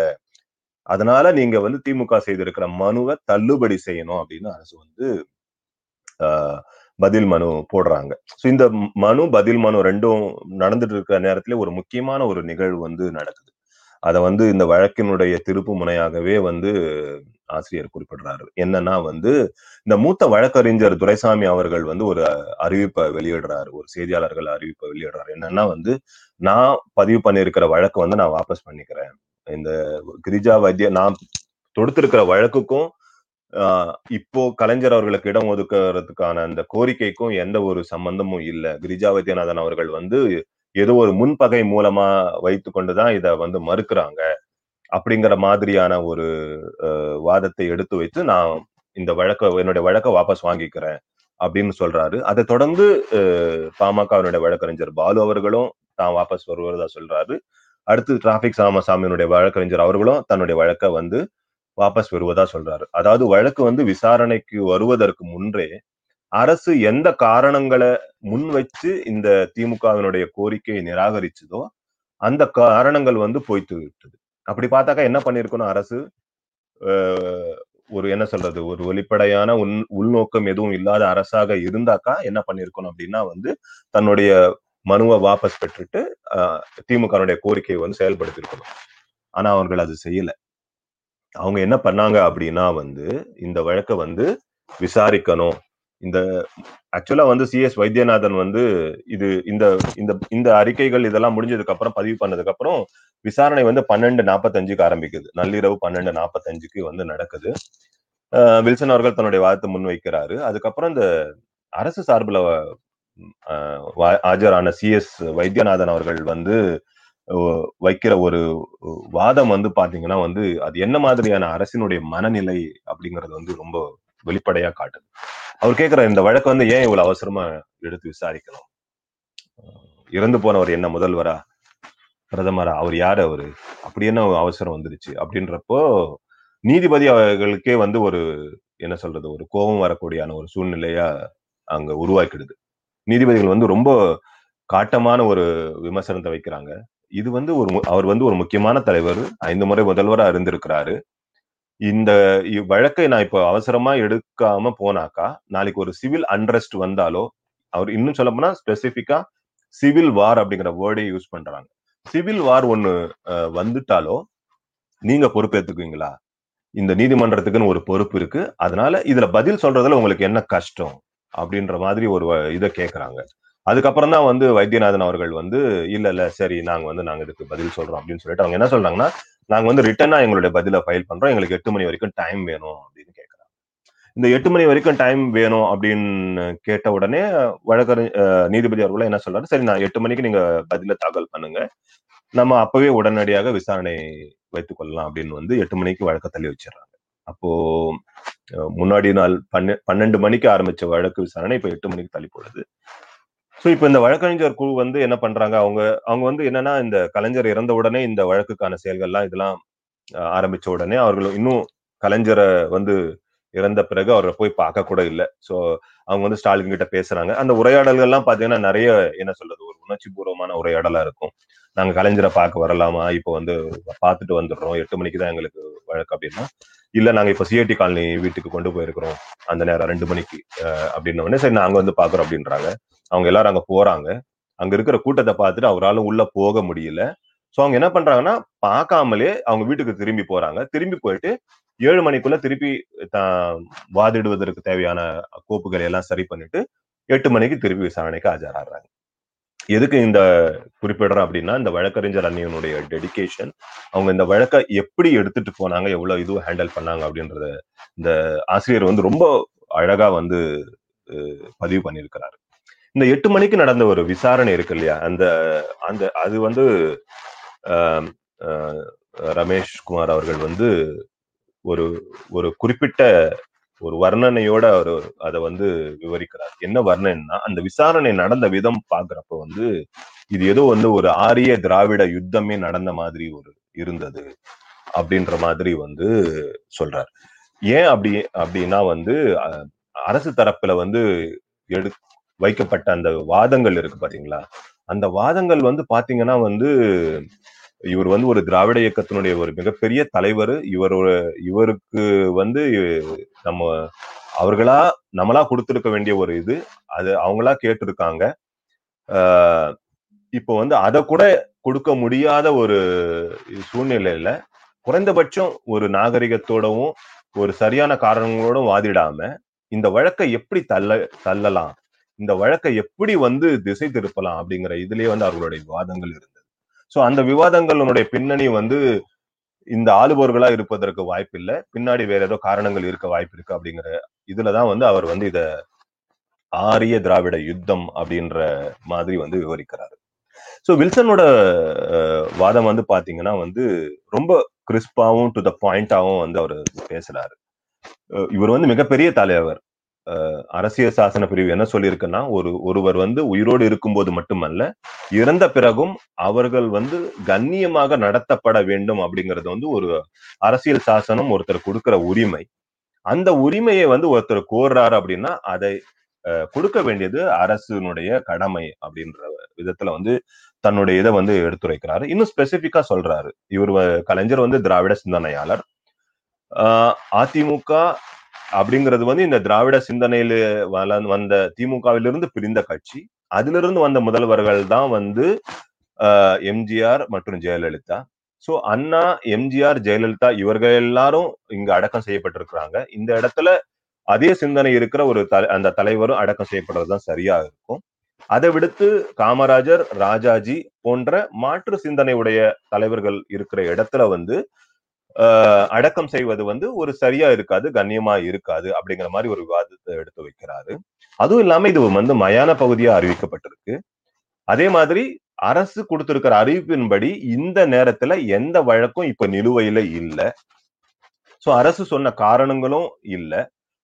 அதனால நீங்க வந்து திமுக செய்திருக்கிற மனுவை தள்ளுபடி செய்யணும் அப்படின்னு அரசு வந்து பதில் மனு போடுறாங்க. ஸோ இந்த மனு பதில் மனு ரெண்டும் நடந்துட்டு இருக்கிற நேரத்துல ஒரு முக்கியமான ஒரு நிகழ்வு வந்து நடக்குது. அதை வந்து இந்த வழக்கினுடைய திருப்பு முனையாகவே வந்து ஆசிரியர் குறிப்பிடுறாரு. என்னன்னா வந்து இந்த மூத்த வழக்கறிஞர் துரைசாமி அவர்கள் வந்து ஒரு அறிவிப்பை வெளியிடுறாரு. ஒரு செய்தியாளர்கள் அறிவிப்பை வெளியிடுறாரு. என்னன்னா வந்து நான் பதிவு பண்ணியிருக்கிற வழக்கு வந்து நான் வாபஸ் பண்ணிக்கிறேன். இந்த கிரிஜா வைத்திய நான் தொடுத்திருக்கிற வழக்குக்கும் இப்போ கலைஞர் அவர்களுக்கு இடம் ஒதுக்குறதுக்கான அந்த கோரிக்கைக்கும் எந்த ஒரு சம்பந்தமும் இல்ல. கிரிஜா வைத்தியநாதன் அவர்கள் வந்து ஏதோ ஒரு முன்பகை மூலமா வைத்து கொண்டுதான் இதை வந்து மறுக்கிறாங்க. அப்படிங்கிற மாதிரியான ஒரு அஹ், வாதத்தை எடுத்து வைத்து நான் இந்த வழக்க என்னுடைய வழக்கை வாபஸ் வாங்கிக்கிறேன் அப்படின்னு சொல்றாரு. அதை தொடர்ந்து பாமக பாமகவினுடைய வழக்கறிஞர் பாலு அவர்களும் தான் வாபஸ் வருவதா சொல்றாரு. அடுத்து டிராபிக் சாமசாமியினுடைய வழக்கறிஞர் அவர்களும் தன்னுடைய வழக்கை வந்து வாபஸ் வருவதா சொல்றாரு. அதாவது வழக்கு வந்து விசாரணைக்கு வருவதற்கு முன்றே அரசு எந்த காரணங்களை முன் வச்சு இந்த திமுகவினுடைய கோரிக்கையை நிராகரிச்சதோ அந்த காரணங்கள் வந்து போய்த்து விட்டது. அப்படி பார்த்தாக்கா என்ன பண்ணிருக்கணும் அரசு? ஒரு என்ன சொல்றது? ஒரு வெளிப்படையான உள் உள்நோக்கம் எதுவும் இல்லாத அரசாக இருந்தாக்கா என்ன பண்ணிருக்கணும் அப்படின்னா வந்து தன்னுடைய மனுவை வாபஸ் பெற்றுட்டு திமுகனுடைய கோரிக்கையை வந்து செயல்படுத்திருக்கணும். ஆனா அவர்கள் அது செய்யல. அவங்க என்ன பண்ணாங்க அப்படின்னா வந்து இந்த வழக்கை வந்து விசாரிக்கணும். இந்த ஆக்சுவலா வந்து சிஎஸ் வைத்தியநாதன் வந்து இது இந்த இந்த இந்த அறிக்கைகள் இதெல்லாம் முடிஞ்சதுக்கு அப்புறம் பதிவு பண்ணதுக்கு அப்புறம் விசாரணை வந்து பன்னெண்டு நாற்பத்தஞ்சுக்கு ஆரம்பிக்குது. நள்ளிரவு பன்னெண்டு நாற்பத்தஞ்சுக்கு வந்து நடக்குது. வில்சன் அவர்கள் தன்னுடைய வாதத்தை முன்வைக்கிறாரு. அதுக்கப்புறம் இந்த அரசு சார்பில் ஆஜரான சிஎஸ் வைத்தியநாதன் அவர்கள் வந்து வைக்கிற ஒரு வாதம் வந்து பாத்தீங்கன்னா வந்து அது என்ன மாதிரியான அரசினுடைய மனநிலை அப்படிங்கறது வந்து ரொம்ப வெளிப்படையா காட்டுது. அவர் கேக்குற இந்த வழக்கு வந்து ஏன் இவ்வளவு அவசரமா எடுத்து விசாரிக்கணும்? இறந்து போனவர் என்ன முதல்வரா? பிரதமரா? அவர் யாரு அவரு? அப்படி என்ன அவசரம் வந்துருச்சு? அப்படின்றப்போ நீதிபதி அவர்களுக்கே வந்து ஒரு என்ன சொல்றது ஒரு கோபம் வரக்கூடியான ஒரு சூழ்நிலையா அங்க உருவாக்கிடுது. நீதிபதிகள் வந்து ரொம்ப காட்டமான ஒரு விமர்சனத்தை வைக்கிறாங்க. இது வந்து ஒரு மு- அவர் வந்து ஒரு முக்கியமான தலைவர் ஐந்து முறை முதல்வரா இருந்திருக்கிறாரு. இந்த வழக்கை நான் இப்போ அவசரமா எடுக்காம போனாக்கா நாளைக்கு ஒரு சிவில் அண்ட்ரஸ்ட் வந்தாலோ அவர் இன்னும் சொல்ல போனா ஸ்பெசிபிக்கா சிவில் வார் அப்படிங்கிற வேர்டே யூஸ் பண்றாங்க. சிவில் வார் ஒண்ணு அஹ், வந்துட்டாலோ நீங்க பொறுப்பேத்துக்குவீங்களா? இந்த நீதிமன்றத்துக்குன்னு ஒரு பொறுப்பு இருக்கு. அதனால இதுல பதில் சொல்றதுல உங்களுக்கு என்ன கஷ்டம்? அப்படின்ற மாதிரி ஒரு இதை கேக்குறாங்க. அதுக்கப்புறம் தான் வந்து வைத்தியநாதன் அவர்கள் வந்து இல்ல இல்ல சரி நாங்க வந்து நாங்க இதுக்கு பதில் சொல்றோம் அப்படின்னு சொல்லிட்டு அவங்க என்ன சொல்றாங்கன்னா நாங்க வந்து ரிட்டர்னா எங்களுடைய பதில ஃபைல் பண்றோம். எங்களுக்கு எட்டு மணி வரைக்கும் டைம் வேணும் அப்படின்னு கேட்கறாங்க. இந்த எட்டு மணி வரைக்கும் டைம் வேணும் அப்படின்னு கேட்ட உடனே வழக்கறி நீதிபதி அவர்களும் என்ன சொல்றாரு சரி நான் எட்டு மணிக்கு நீங்க பதில தாக்கல் பண்ணுங்க. நம்ம அப்பவே உடனடியாக விசாரணை வைத்துக் கொள்ளலாம் அப்படின்னு வந்து எட்டு மணிக்கு வழக்க தள்ளி வச்சிடறாங்க. அப்போ முன்னாடி நாள் பன்னெண்டு மணிக்கு ஆரம்பிச்ச வழக்கு விசாரணை இப்ப எட்டு மணிக்கு தள்ளி போடுது ஸோ இப்போ இந்த வழக்கறிஞர் குழு வந்து என்ன பண்றாங்க? அவங்க அவங்க வந்து என்னன்னா இந்த கலைஞர் இறந்த உடனே இந்த வழக்குக்கான செயல்கள்லாம் இதெல்லாம் ஆரம்பிச்ச உடனே அவர்கள் இன்னும் கலைஞரை வந்து இறந்த பிறகு அவரை போய் பார்க்க கூட இல்லை. ஸோ அவங்க வந்து ஸ்டாலின் கிட்ட பேசுறாங்க. அந்த உரையாடல்கள்லாம் பார்த்தீங்கன்னா நிறைய என்ன சொல்றது? ஒரு உணர்ச்சி பூர்வமான உரையாடலா இருக்கும். நாங்க கலைஞரை பார்க்க வரலாமா? இப்போ வந்து பார்த்துட்டு வந்துடுறோம். எட்டு மணிக்கு தான் எங்களுக்கு வழக்கு அப்படின்னா. இல்ல நாங்க இப்போ சிஐடி காலனி வீட்டுக்கு கொண்டு போயிருக்கிறோம். அந்த நேரம் ரெண்டு மணிக்கு அப்படின்ன உடனே சரி நாங்க வந்து பாக்குறோம் அப்படின்றாங்க. அவங்க எல்லாரும் அங்க போறாங்க. அங்க இருக்கிற கூட்டத்தை பார்த்துட்டு அவராலும் உள்ள போக முடியல. சோ அவங்க என்ன பண்றாங்கன்னா பார்க்காமலே அவங்க வீட்டுக்கு திரும்பி போறாங்க. திரும்பி போயிட்டு ஏழு மணிக்குள்ள திருப்பி வாதிடுவதற்கு தேவையான கோப்புகளை எல்லாம் சரி பண்ணிட்டு எட்டு மணிக்கு திருப்பி விசாரணைக்கு ஆஜராடுறாங்க எதுக்கு இந்த குறிப்பிடுறோம் அப்படின்னா இந்த வழக்கறிஞர் அன்னியனுடைய டெடிகேஷன் அவங்க இந்த வழக்கை எப்படி எடுத்துட்டு போனாங்க எவ்வளவு இதுவும் ஹேண்டில் பண்ணாங்க அப்படின்றத இந்த ஆசிரியர் வந்து ரொம்ப அழகா வந்து பதிவு பண்ணியிருக்கிறாரு. இந்த எட்டு மணிக்கு நடந்த ஒரு விசாரணை இருக்கு இல்லையா? அந்த அந்த அது வந்து ரமேஷ் குமார் அவர்கள் வந்து ஒரு ஒரு குறிப்பிட்ட ஒரு வர்ணனையோட அவர் அதை வந்து விவரிக்கிறார். என்ன வர்ணனைன்னா அந்த விசாரணை நடந்த விதம் பாக்குறப்ப வந்து இது ஏதோ வந்து ஒரு ஆரிய திராவிட யுத்தமே நடந்த மாதிரி ஒரு இருந்தது அப்படின்ற மாதிரி வந்து சொல்றார். ஏன் அப்படி அப்படின்னா வந்து அஹ், அரசு தரப்புல வந்து எடு வைக்கப்பட்ட அந்த வாதங்கள் இருக்கு பாத்தீங்களா? அந்த வாதங்கள் வந்து பாத்தீங்கன்னா வந்து இவர் வந்து ஒரு திராவிட இயக்கத்தினுடைய ஒரு மிகப்பெரிய தலைவர். இவர் இவருக்கு வந்து நம்ம அவர்களா நம்மளா கொடுத்துருக்க வேண்டிய ஒரு இது. அது அவங்களா கேட்டிருக்காங்க. ஆஹ் இப்போ வந்து அதை கூட கொடுக்க முடியாத ஒரு சூழ்நிலையில குறைந்தபட்சம் ஒரு நாகரிகத்தோடவும் ஒரு சரியான காரணங்களோடும் வாதிடாம இந்த வழக்கை எப்படி தள்ள தள்ளலாம்? இந்த வழக்கை எப்படி வந்து திசை திருப்பலாம் அப்படிங்கிற இதுலயே வந்து அவர்களுடைய விவாதங்கள் இருந்தது. சோ அந்த விவாதங்களுடைய பின்னணி வந்து இந்த ஆளுபவர்களா இருப்பதற்கு வாய்ப்பு இல்லை பின்னாடி வேற ஏதோ காரணங்கள் இருக்க வாய்ப்பு இருக்கு அப்படிங்கிற இதுலதான் வந்து அவர் வந்து இத ஆரிய திராவிட யுத்தம் அப்படின்ற மாதிரி வந்து விவரிக்கிறாரு. ஸோ வில்சனோட வாதம் வந்து பாத்தீங்கன்னா வந்து ரொம்ப கிறிஸ்பாவும் டு த பாயிண்டாவும் வந்து அவர் பேசுறாரு. இவர் வந்து மிகப்பெரிய தலைவர். அரசியல் சாசன பிரிவு என்ன சொல்லியிருக்குன்னா ஒரு ஒருவர் வந்து உயிரோடு இருக்கும்போது மட்டுமல்ல இறந்த பிறகும் அவர்கள் வந்து கண்ணியமாக நடத்தப்பட வேண்டும் அப்படிங்கிறது வந்து ஒரு அரசியல் சாசனம் ஒருத்தர் கொடுக்கிற உரிமை. அந்த உரிமையை வந்து ஒருத்தர் கோர்றாரு அப்படின்னா அதை கொடுக்க வேண்டியது அரசினுடைய கடமை அப்படின்ற விதத்துல வந்து தன்னுடைய இதை வந்து எடுத்துரைக்கிறாரு. இன்னும் ஸ்பெசிபிக்கா சொல்றாரு. இவர் கலைஞர் வந்து திராவிட சிந்தனையாளர். ஆஹ் அதிமுக அப்படிங்கிறது வந்து இந்த திராவிட சிந்தனையில வள வந்த திமுகவிலிருந்து பிரிந்த கட்சி. அதிலிருந்து வந்த முதல்வர்கள் தான் வந்து ஆஹ் எம்ஜிஆர் மற்றும் ஜெயலலிதா. ஸோ அண்ணா எம்ஜிஆர் ஜெயலலிதா இவர்கள் எல்லாரும் இங்க அடக்கம் செய்யப்பட்டிருக்கிறாங்க. இந்த இடத்துல அதே சிந்தனை இருக்கிற ஒரு த அந்த தலைவரும் அடக்கம் செய்யப்படுறதுதான் சரியா இருக்கும். அதை விடுத்து காமராஜர் ராஜாஜி போன்ற மாற்று சிந்தனை உடைய தலைவர்கள் இருக்கிற இடத்துல வந்து அடக்கம் செய்வது வந்து ஒரு சரியா இருக்காது கண்ணியமா இருக்காது அப்படிங்கிற மாதிரி ஒரு விவாதத்தை எடுத்து வைக்கிறாரு. அதுவும் இல்லாம இது வந்து மயான பகுதியா அறிவிக்கப்பட்டிருக்கு. அதே மாதிரி அரசு கொடுத்திருக்கிற அறிவிப்பின்படி இந்த நேரத்துல எந்த வழக்கும் இப்ப நிலுவையில இல்ல. சோ அரசு சொன்ன காரணங்களும் இல்ல.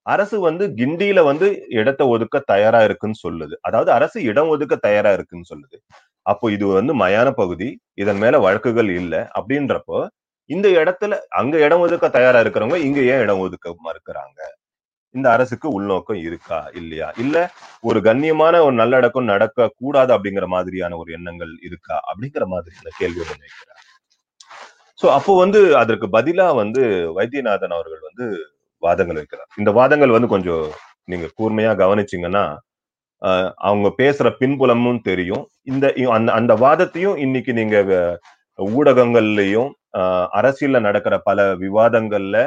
அரசு வந்து கிண்டியில வந்து இடத்தை ஒதுக்க தயாரா இருக்குன்னு சொல்லுது. அதாவது அரசு இடம் ஒதுக்க தயாரா இருக்குன்னு சொல்லுது. அப்போ இது வந்து மயான பகுதி இதன் மேல வழக்குகள் இல்ல அப்படின்றப்போ இந்த இடத்துல அங்க இடம் ஒதுக்க தயாரா இருக்கிறவங்க இங்க ஏன் இடம் ஒதுக்க மறுக்கிறாங்க? இந்த அரசுக்கு உள்நோக்கம் இருக்கா? இல்லையா? இல்ல ஒரு கண்ணியமான ஒரு நல்லடக்கம் நடக்க கூடாது அப்படிங்கிற மாதிரியான ஒரு எண்ணங்கள் இருக்கா? அப்படிங்கிற மாதிரியான கேள்வி வைக்கிறார். சோ அப்போ வந்து அதற்கு பதிலா வந்து வைத்தியநாதன் அவர்கள் வந்து வாதங்கள் வைக்கிறார். இந்த வாதங்கள் வந்து கொஞ்சம் நீங்க கூர்மையா கவனிச்சீங்கன்னா ஆஹ் அவங்க பேசுற பின்புலமும் தெரியும். இந்த அந்த அந்த வாதத்தையும் இன்னைக்கு நீங்க ஊடகங்கள்லயும் அரசியல்ல நடக்கிற பல விவாதங்கள்ல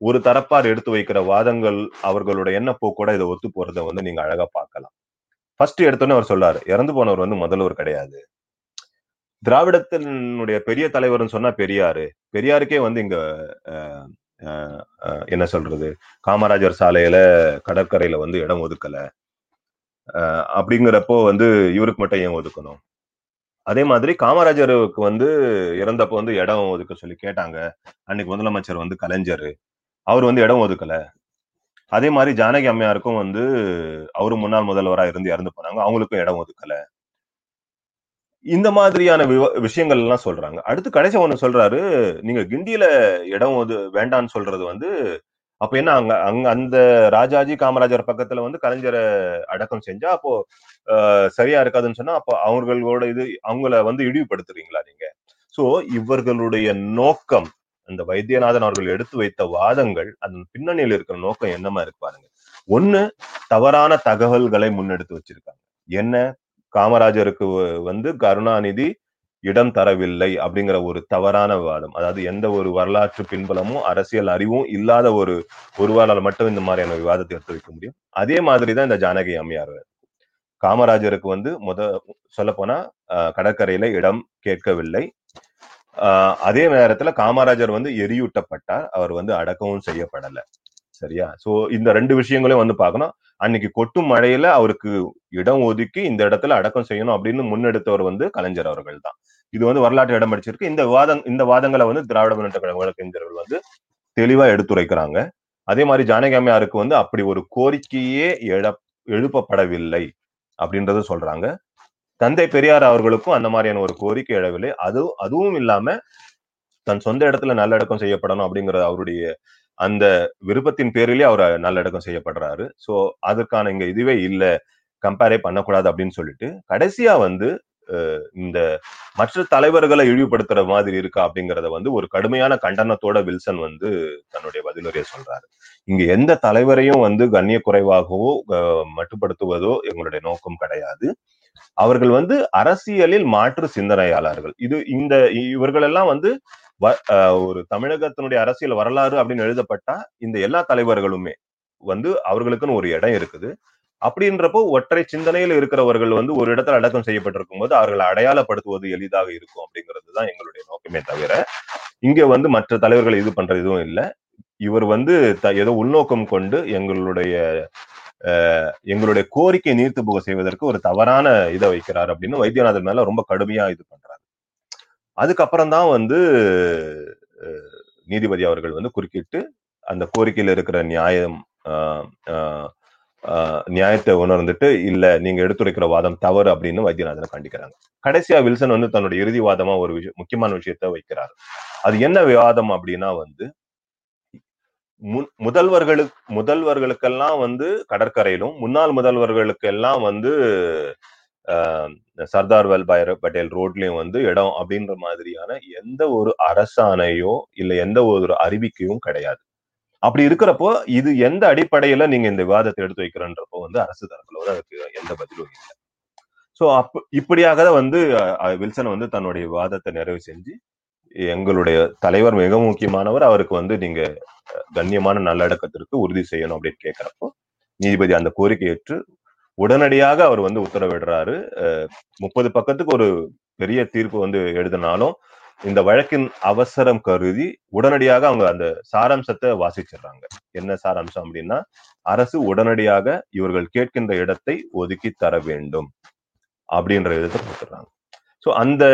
ஒரு தரப்பார் எடுத்து வைக்கிற வாதங்கள் அவர்களோட எண்ணப்போ கூட இதை ஒத்து போறதை வந்து நீங்க அழகா பார்க்கலாம். ஃபர்ஸ்ட் எடுத்தோன்னே அவர் சொல்றாரு இறந்து போனவர் வந்து முதல்வர் கிடையாது. திராவிடத்தினுடைய பெரிய தலைவர்னு சொன்னா பெரியாரு. பெரியாருக்கே வந்து இங்க ஆஹ், என்ன சொல்றது? காமராஜர் சாலையில கடற்கரையில வந்து இடம் ஒதுக்கல. அப்படிங்கிறப்போ வந்து இவருக்கு மட்டும் ஏன் ஒதுக்கணும்? அதே மாதிரி காமராஜருக்கு வந்து இறந்தப்ப வந்து இடம் ஒதுக்க சொல்லி கேட்டாங்க. அன்னைக்கு முதலமைச்சர் வந்து கலைஞர். அவர் வந்து இடம் ஒதுக்கல. அதே மாதிரி ஜானகி அம்மையாருக்கும் வந்து அவரும் முன்னாள் முதல்வரா இருந்து இறந்து போனாங்க. அவங்களுக்கும் இடம் ஒதுக்கல. இந்த மாதிரியான விவ- விஷயங்கள் எல்லாம் சொல்றாங்க. அடுத்து கடைசி ஒண்ணு சொல்றாரு நீங்க கிண்டியில இடம் ஒது வேண்டான்னு சொல்றது வந்து அப்ப என்ன அங்க அங்க அந்த ராஜாஜி காமராஜர் பக்கத்துல வந்து கலைஞரை அடக்கம் செஞ்சா அப்போ ஆஹ், சரியா இருக்காதுன்னு சொன்னா அப்போ அவர்களோட இது அவங்கள வந்து இழிவுபடுத்துறீங்களா நீங்க? சோ இவர்களுடைய நோக்கம் அந்த வைத்தியநாதன் அவர்கள் எடுத்து வைத்த வாதங்கள் அதன் பின்னணியில் இருக்கிற நோக்கம் என்னமா இருக்கு பாருங்க. ஒண்ணு தவறான தகவல்களை முன்னெடுத்து வச்சிருக்காங்க. என்ன? காமராஜருக்கு வந்து கருணாநிதி இடம் தரவில்லை அப்படிங்கிற ஒரு தவறான வாதம். அதாவது எந்த ஒரு வரலாற்று பின்பலமும் அரசியல் அறிவும் இல்லாத ஒரு ஒருவரால் மட்டும் இந்த மாதிரியான விவாதத்தை எடுத்து வைக்க முடியும். அதே மாதிரிதான் இந்த ஜானகி அம்மையார். காமராஜருக்கு வந்து முத சொல்ல போனா கடற்கரையில இடம் கேட்கவில்லை. ஆஹ் அதே நேரத்துல காமராஜர் வந்து எரியூட்டப்பட்டார். அவர் வந்து அடக்கவும் செய்யப்படலை. சரியா? சோ இந்த ரெண்டு விஷயங்களையும் வந்து பார்க்கணும். அன்னைக்கு கொட்டும் மழையில அவருக்கு இடம் ஒதுக்கி இந்த இடத்துல அடக்கம் செய்யணும் அப்படின்னு முன்னெடுத்தவர் வந்து கலைஞர் அவர்கள் தான் இது வந்து வரலாற்று இடம் படிச்சிருக்கு இந்த வாதம் இந்த வாதங்களை வந்து திராவிட முன்னேற்ற கழக வழக்கறிஞர்கள் வந்து தெளிவா எடுத்துரைக்கிறாங்க. அதே மாதிரி ஜானகி அம்மையாருக்கு வந்து அப்படி ஒரு கோரிக்கையே எழ எழுப்பப்படவில்லை அப்படின்றத சொல்றாங்க. தந்தை பெரியார் அவர்களுக்கும் அந்த மாதிரியான ஒரு கோரிக்கை எழவில்லை. அது அதுவும் இல்லாம தன் சொந்த இடத்துல நல்லடக்கம் செய்யப்படணும் அப்படிங்கிற அவருடைய அந்த விருப்பத்தின் பேரிலே அவர் நல்லடக்கம் செய்யப்படுறாரு. சோ அதற்கான இங்க இதுவே இல்ல. கம்பேரே பண்ணக்கூடாது அப்படின்னு சொல்லிட்டு கடைசியா வந்து இந்த மற்ற தலைவர்களை இழிவுபடுத்துற மாதிரி இருக்கா அப்படிங்கறத வந்து ஒரு கடுமையான கண்டனத்தோட வில்சன் வந்து தன்னுடைய பதிலுரையை சொல்றாரு. இங்க எந்த தலைவரையும் வந்து கண்ணிய குறைவாகவோ மட்டுப்படுத்துவதோ எங்களுடைய நோக்கம் கிடையாது. அவர்கள் வந்து அரசியலில் மாற்று சிந்தனையாளர்கள். இது இந்த இவர்கள் எல்லாம் வந்து ஒரு தமிழகத்தினுடைய அரசியல் வரலாறு அப்படின்னு எழுதப்பட்டா இந்த எல்லா தலைவர்களுமே வந்து அவர்களுக்குன்னு ஒரு இடம் இருக்குது. அப்படின்றப்போ ஒற்றை சிந்தனையில் இருக்கிறவர்கள் வந்து ஒரு இடத்துல அடக்கம் செய்யப்பட்டிருக்கும் போது அவர்களை அடையாளப்படுத்துவது எளிதாக இருக்கும் அப்படிங்கிறது தான் எங்களுடைய நோக்கமே தவிர இங்க வந்து மற்ற தலைவர்கள் இது பண்ற எதுவும் இல்லை. இவர் வந்து த- ஏதோ உள்நோக்கம் கொண்டு எங்களுடைய எங்களுடைய கோரிக்கை நீர்த்து போக செய்வதற்கு ஒரு தவறான இதை வைக்கிறார் அப்படின்னு வைத்தியநாதன் மேல ரொம்ப கடுமையா இது பண்றாரு. அதுக்கப்புறம் தான் வந்து நீதிபதி அவர்கள் வந்து குறுக்கிட்டு அந்த கோரிக்கையில இருக்கிற நியாயம் ஆஹ், ஆஹ், ஆஹ், நியாயத்தை உணர்ந்துட்டு இல்ல நீங்க எடுத்துரைக்கிற வாதம் தவறு அப்படின்னு வைத்தியநாதனை கண்டிக்கிறாங்க. கடைசியா வில்சன் வந்து தன்னுடைய இறுதி வாதமா ஒரு விஷயம் முக்கியமான விஷயத்த வைக்கிறார். அது என்ன விவாதம் அப்படின்னா வந்து முதல்வர்களுக்கு முதல்வர்களுக்கெல்லாம் வந்து கடற்கரையிலும் முன்னாள் முதல்வர்களுக்கு எல்லாம் வந்து சர்தார் வல்லபாய் பட்டேல் ரோட்லயும் வந்து இடம் அப்படின்ற மாதிரியான எந்த ஒரு அரசாணையோ இல்ல எந்த ஒரு அறிவிக்கையும் கிடையாது. அப்படி இருக்கிறப்போ இது எந்த அடிப்படையில நீங்க இந்த விவாதத்தை எடுத்து வைக்கிறன்றப்போ வந்து அரசு தரப்புல வந்து அதுக்கு எந்த பதிலும் இல்லை. சோ அப் இப்படியாக தான் வந்து வில்சன் வந்து தன்னுடைய விவாதத்தை நிறைவு செஞ்சு எங்களுடைய தலைவர் மிக முக்கியமானவர் அவருக்கு வந்து நீங்க கண்ணியமான நல்லடக்கத்திற்கு உறுதி செய்யணும் அப்படின்னு கேட்கிறப்போ நீதிபதி அந்த கோரிக்கை ஏற்று உடனடியாக அவர் வந்து உத்தரவிடுறாரு. முப்பது பக்கத்துக்கு ஒரு பெரிய தீர்ப்பு வந்து எழுதினாலும் இந்த வழக்கின் அவசரம் கருதி உடனடியாக அவங்க அந்த சாராம்சத்தை வாசிச்சிடுறாங்க. என்ன சாராம்சம் அப்படின்னா அரசு உடனடியாக இவர்கள் கேட்கின்ற இடத்தை ஒதுக்கி தர வேண்டும் அப்படின்ற விதத்தை கொடுத்துறாங்க ஸோ அந்த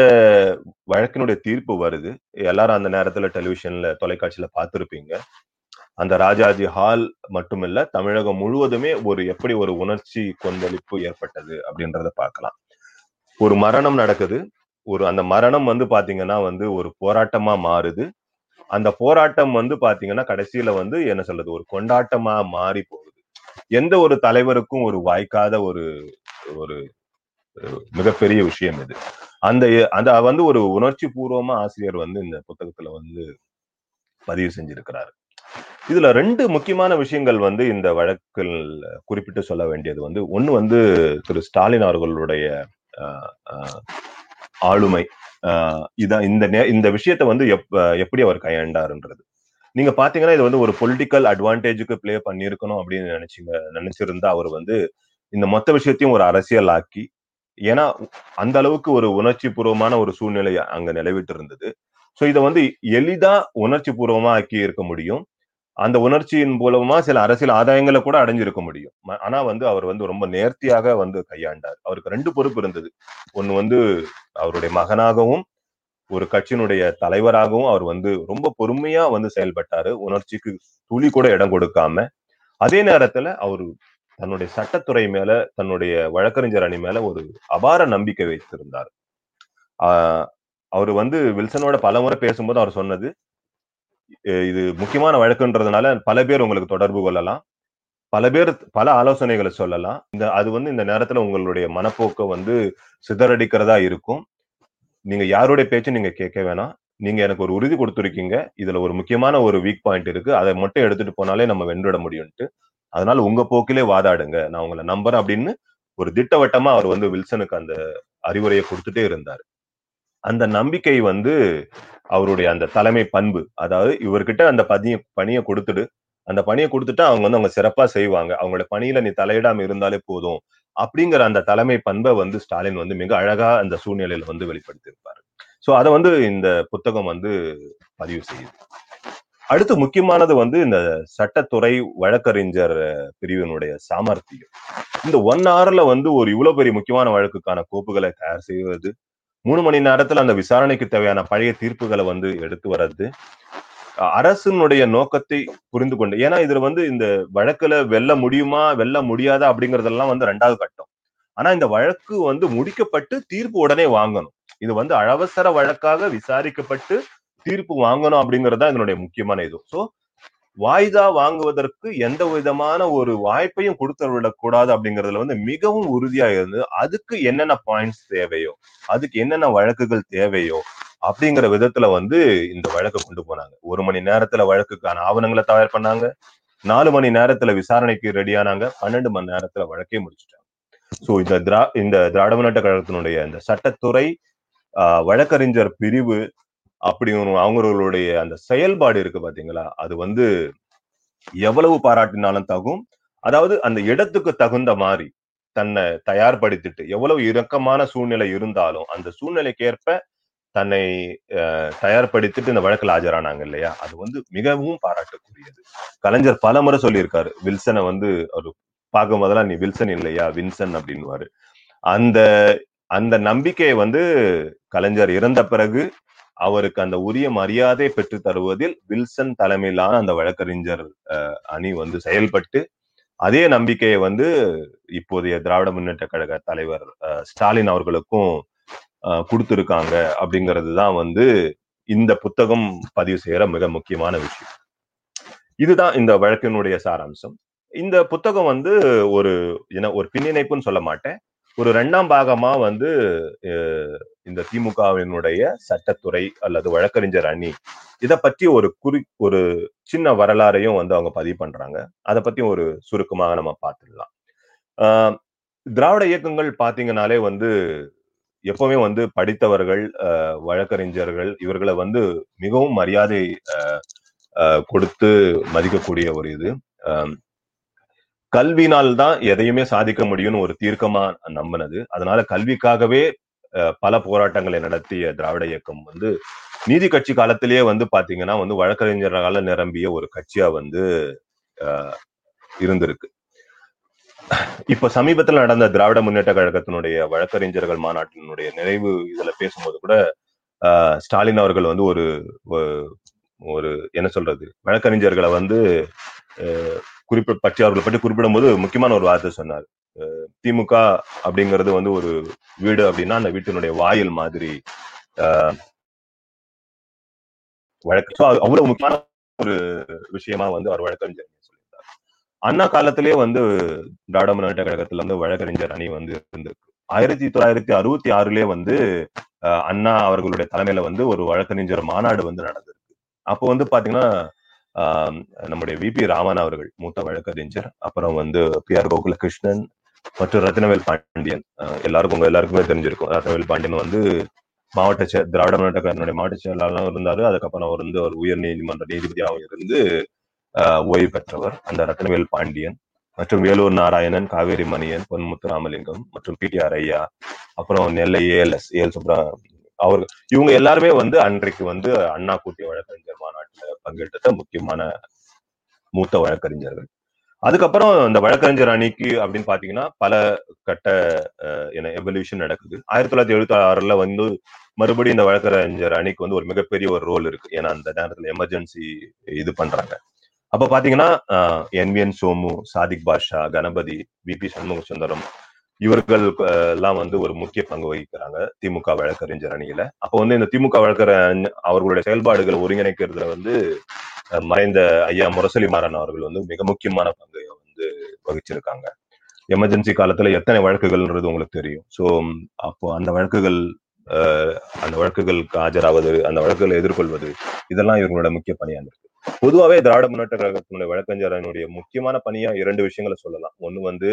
வழக்கினுடைய தீர்ப்பு வருது. எல்லாரும் அந்த நேரத்துல டெலிவிஷன்ல தொலைக்காட்சியில பார்த்துருப்பீங்க. அந்த ராஜாஜி ஹால் மட்டுமில்ல தமிழகம் முழுவதுமே ஒரு எப்படி ஒரு உணர்ச்சி கொந்தளிப்பு ஏற்பட்டது அப்படின்றத பார்க்கலாம். ஒரு மரணம் நடக்குது. ஒரு அந்த மரணம் வந்து பாத்தீங்கன்னா வந்து ஒரு போராட்டமா மாறுது. அந்த போராட்டம் வந்து பாத்தீங்கன்னா கடைசியில வந்து என்ன சொல்றது? ஒரு கொண்டாட்டமா மாறி போகுது. எந்த ஒரு தலைவருக்கும் ஒரு வாய்க்காத ஒரு ஒரு மிகப்பெரிய விஷயம் இது. அந்த அந்த வந்து ஒரு உணர்ச்சி பூர்வமா ஆசிரியர் வந்து இந்த புத்தகத்துல வந்து பதிவு செஞ்சிருக்கிறாரு. இதுல ரெண்டு முக்கியமான விஷயங்கள் வந்து இந்த வழக்கில் குறிப்பிட்டு சொல்ல வேண்டியது வந்து ஒன்னு வந்து திரு ஸ்டாலின் அவர்களுடைய ஆளுமை. இதான் இந்த இந்த விஷயத்தை வந்து எப்படி அவர் கையாண்டாருன்றது. நீங்க பாத்தீங்கன்னா இது வந்து ஒரு பொலிட்டிக்கல் அட்வான்டேஜுக்கு பிளே பண்ணியிருக்கணும் அப்படின்னு நினைச்சீங்க நினைச்சிருந்தா அவர் வந்து இந்த மொத்த விஷயத்தையும் ஒரு அரசியல் ஆக்கி ஏன்னா அந்த அளவுக்கு ஒரு உணர்ச்சி பூர்வமான ஒரு சூழ்நிலை அங்க நிலவிட்டு இருந்தது சோ இதை வந்து எளிதா உணர்ச்சி பூர்வமா ஆக்கி இருக்க முடியும். அந்த உணர்ச்சியின் மூலமா சில அரசியல் ஆதாயங்களை கூட அடைஞ்சிருக்க முடியும். ஆனா வந்து அவர் வந்து ரொம்ப நேர்த்தியாக வந்து கையாண்டார். அவருக்கு ரெண்டு பொறுப்பு இருந்தது. ஒண்ணு வந்து அவருடைய மகனாகவும் ஒரு கட்சியினுடைய தலைவராகவும் அவர் வந்து ரொம்ப பொறுமையா வந்து செயல்பட்டாரு. உணர்ச்சிக்கு துளி கூட இடம் கொடுக்காம. அதே நேரத்துல அவர் தன்னுடைய சட்டத்துறை மேல தன்னுடைய வழக்கறிஞர் அணி மேல ஒரு அபார நம்பிக்கை வைத்திருந்தார். ஆஹ் அவர் வந்து வில்சனோட பலமுறை பேசும்போது அவர் சொன்னது இது முக்கியமான வழக்குன்றதுனால பல பேர் உங்களுக்கு தொடர்பு கொள்ளலாம். பல பேர் பல ஆலோசனைகளை சொல்லலாம். இந்த அது வந்து இந்த நேரத்துல உங்களுடைய மனப்போக்கை வந்து சிதறடிக்கிறதா இருக்கும். நீங்க யாருடைய பேச்சும் நீங்க கேட்க வேணாம். நீங்க எனக்கு ஒரு உறுதி கொடுத்துருக்கீங்க. இதுல ஒரு முக்கியமான ஒரு வீக் பாயிண்ட் இருக்கு. அதை மட்டும் எடுத்துட்டு போனாலே நம்ம வென்றுட முடியும்ட்டு அதனால உங்க போக்கிலே வாதாடுங்க. நான் உங்களை நம்புறேன் அப்படின்னு ஒரு திட்டவட்டமா அவர் வந்து வில்சனுக்கு அந்த அறிவுரையை கொடுத்துட்டே இருந்தார். அந்த நம்பிக்கை வந்து அவருடைய அந்த தலைமை பண்பு. அதாவது இவர்கிட்ட அந்த பதிய பணியை கொடுத்துடு. அந்த பணியை கொடுத்துட்டா அவங்க வந்து அவங்க சிறப்பா செய்வாங்க. அவங்களோட பணியில நீ தலையிடாம இருந்தாலே போதும். அப்படிங்கிற அந்த தலைமை பண்பை வந்து ஸ்டாலின் வந்து மிக அழகா அந்த சூழ்நிலையில வந்து வெளிப்படுத்தியிருப்பாரு. சோ அதை வந்து இந்த புத்தகம் வந்து பதிவு செய்யுது. அடுத்து முக்கியமானது வந்து இந்த சட்டத்துறை வழக்கறிஞர் பிரிவினுடைய சாமர்த்தியம். இந்த ஒன் ஹவர்ல வந்து ஒரு இவ்வளவு பெரிய முக்கியமான வழக்குக்கான கோப்புகளை தயார் செய்வது மூணு மணி நேரத்துல அந்த விசாரணைக்கு தேவையான பழைய தீர்ப்புகளை வந்து எடுத்து வர்றது அரசினுடைய நோக்கத்தை புரிந்து கொண்டு ஏன்னா இதுல வந்து இந்த வழக்குல வெல்ல முடியுமா வெல்ல முடியாதா அப்படிங்கறதெல்லாம் வந்து ரெண்டாவது கட்டம். ஆனா இந்த வழக்கு வந்து முடிக்கப்பட்டு தீர்ப்பு உடனே வாங்கணும். இது வந்து அவசர வழக்காக விசாரிக்கப்பட்டு தீர்ப்பு வாங்கணும் அப்படிங்கறதுதான் இதனுடைய முக்கியமான இது. சோ வாய்தா வாங்குவதற்கு எந்த விதமான ஒரு வாய்ப்பையும் கொடுத்து விடக்கூடாது அப்படிங்கறதுல வந்து மிகவும் உறுதியா இருந்து அதுக்கு என்னென்ன பாயிண்ட்ஸ் தேவையோ அதுக்கு என்னென்ன வழக்குகள் தேவையோ அப்படிங்கிற விதத்துல வந்து இந்த வழக்கை கொண்டு போனாங்க. ஒரு மணி நேரத்துல வழக்குக்கான ஆவணங்களை தயார் பண்ணாங்க. நாலு மணி நேரத்துல விசாரணைக்கு ரெடியானாங்க பன்னெண்டு மணி நேரத்துல வழக்கே முடிச்சுட்டாங்க. சோ இந்த திரா இந்த திராவிட முன்னேற்ற கழகத்தினுடைய இந்த சட்டத்துறை ஆஹ், வழக்கறிஞர் பிரிவு அப்படி அவங்களுடைய அந்த செயல்பாடு இருக்கு பாத்தீங்களா அது வந்து எவ்வளவு பாராட்டினாலும் தகும். அதாவது அந்த இடத்துக்கு தகுந்த மாதிரி தன்னை தயார்படுத்திட்டு எவ்வளவு இறக்கமான சூழ்நிலை இருந்தாலும் அந்த சூழ்நிலைக்கேற்ப தன்னை தயார்படுத்திட்டு இந்த வழக்கில் ஆஜரானாங்க இல்லையா? அது வந்து மிகவும் பாராட்டக்கூடியது. கலைஞர் பல முறை சொல்லியிருக்காரு வில்சனை வந்து ஒரு பார்க்கும் போதெல்லாம் நீ வில்சன் இல்லையா? வின்சன் அப்படின்னுவாரு. அந்த அந்த நம்பிக்கையை வந்து கலைஞர் இறந்த பிறகு அவருக்கு அந்த உரிய மரியாதை பெற்று தருவதில் வில்சன் தலைமையிலான அந்த வழக்கறிஞர் அஹ், அணி வந்து செயல்பட்டு அதே நம்பிக்கையை வந்து இப்போதைய திராவிட முன்னேற்ற கழக தலைவர் அஹ், ஸ்டாலின் அவர்களுக்கும் அஹ், கொடுத்திருக்காங்க அப்படிங்கிறது தான் வந்து இந்த புத்தகம் பதிவு செய்யற மிக முக்கியமான விஷயம். இதுதான் இந்த வழக்கினுடைய சாராம்சம். இந்த புத்தகம் வந்து ஒரு என்ன ஒரு பின்னிணைப்புன்னு சொல்ல மாட்டேன். ஒரு ரெண்டாம் பாகமா வந்து இந்த திமுகவினுடைய சட்டத்துறை அல்லது வழக்கறிஞர் அணி இத பற்றி ஒரு குறி ஒரு சின்ன வரலாறையும் வந்து அவங்க பதிவு பண்றாங்க. அதை பத்தி ஒரு சுருக்கமாக நம்ம பார்த்துடலாம். ஆஹ் திராவிட இயக்கங்கள் பாத்தீங்கன்னாலே வந்து எப்பவுமே வந்து படித்தவர்கள் வழக்கறிஞர்கள் இவர்களை வந்து மிகவும் மரியாதை கொடுத்து மதிக்கக்கூடிய ஒரு இது. கல்வினால் தான் எதையுமே சாதிக்க முடியும்னு ஒரு தீர்க்கமா நம்பினது. அதனால கல்விக்காகவே பல போராட்டங்களை நடத்திய திராவிட இயக்கம் வந்து நீதி கட்சி காலத்திலேயே வந்து பாத்தீங்கன்னா வந்து வழக்கறிஞர்களால நிரம்பிய ஒரு கட்சியா வந்து ஆஹ் இருந்திருக்கு. இப்ப சமீபத்துல நடந்த திராவிட முன்னேற்ற கழகத்தினுடைய வழக்கறிஞர்கள் மாநாட்டினுடைய நிறைவு இதுல பேசும்போது கூட ஆஹ் ஸ்டாலின் அவர்கள் வந்து ஒரு ஒரு என்ன சொல்றது வழக்கறிஞர்களை வந்து ஆஹ் குறிப்பிட பற்றி அவர்களை பற்றி குறிப்பிடும்போது முக்கியமான ஒரு வார்த்தை சொன்னார். திமுக அப்படிங்கிறது வந்து ஒரு வீடு அப்படின்னா அந்த வீட்டினுடைய வாயில் மாதிரி ஆஹ் வழக்கு. அவ்வளவு முக்கியமான ஒரு விஷயமா வந்து அவர் வழக்கறிஞர் சொல்லியிருந்தார். அண்ணா காலத்திலே வந்து திராவிட முன்னேற்ற கழகத்துல வந்து வழக்கறிஞர் அணி வந்து இருந்திருக்கு. ஆயிரத்தி தொள்ளாயிரத்தி அறுபத்தி ஆறுலயே வந்து அஹ், அண்ணா அவர்களுடைய தலைமையில வந்து ஒரு வழக்கறிஞர் மாநாடு வந்து நடந்திருக்கு. அப்போ வந்து பாத்தீங்கன்னா நம்முடைய விபி ராமன் அவர்கள் மூத்த வழக்கறிஞர் அப்புறம் வந்து பி ஆர் கோகுலகிருஷ்ணன் மற்றும் ரத்னவேல் பாண்டியன். எல்லாருக்கும் உங்க எல்லாருக்குமே தெரிஞ்சிருக்கும். ரத்னவேல் பாண்டியன் வந்து மாவட்ட செ திராவிட முன்னேற்ற கழகத்தினுடைய மாவட்ட செயலாளரும் இருந்தாரு. அதுக்கப்புறம் அவர் வந்து ஒரு உயர் நீதிமன்ற நீதிபதியாகவும் இருந்து ஆஹ், ஓய்வு பெற்றவர். அந்த ரத்னவேல் பாண்டியன் மற்றும் வேலூர் நாராயணன் காவேரி மணியன் பொன்முத்து ராமலிங்கம் மற்றும் பிடிஆர் ஐயா அப்புறம் நெல்லை ஏஎல்எஸ் ஏஎல் சுப்ரா அவர் இவங்க எல்லாருமே வந்து அன்றைக்கு வந்து அண்ணா கூட்டிய வழக்கறிஞர் மாநாட்டுல பங்கெடுத்த முக்கியமான மூத்த வழக்கறிஞர்கள். அதுக்கப்புறம் இந்த வழக்கறிஞர் அணிக்கு அப்படின்னு பாத்தீங்கன்னா பல கட்ட என்ன எவல்யூஷன் நடக்குது. ஆயிரத்தி தொள்ளாயிரத்தி எழுபத்தி ஆறுல வந்து மறுபடியும் இந்த வழக்கறிஞர் அணிக்கு வந்து ஒரு மிகப்பெரிய ஒரு ரோல் இருக்கு. ஏன்னா அந்த நேரத்துல எமர்ஜென்சி இது பண்றாங்க. அப்ப பாத்தீங்கன்னா என்விஎன் சோமு சாதிக் பாஷா கணபதி விபி சண்முக சுந்தரம் இவர்கள் எல்லாம் வந்து ஒரு முக்கிய பங்கு வகிக்கிறாங்க திமுக வழக்கறிஞர் அணியில. அப்ப வந்து இந்த திமுக வழக்கறிஞர் அவர்களுடைய செயல்பாடுகளை ஒருங்கிணைக்கிறதுல வந்து மறைந்த ஐயா முரசொலி மாறன் அவர்கள் வந்து மிக முக்கியமான பங்கை வந்து வகிச்சிருக்காங்க. எமர்ஜென்சி காலத்துல எத்தனை வழக்குகள்ன்றது உங்களுக்கு தெரியும். ஸோ அப்போ அந்த வழக்குகள் அந்த வழக்குகளுக்கு ஆஜராவது அந்த வழக்குகளை எதிர்கொள்வது இதெல்லாம் இவர்களோட முக்கிய பணியா இருக்கு. பொதுவாவே திராவிட முன்னேற்ற கழகத்தினுடைய வழக்கறிஞரனுடைய முக்கியமான பணியா இரண்டு விஷயங்களை சொல்லலாம். ஒண்ணு வந்து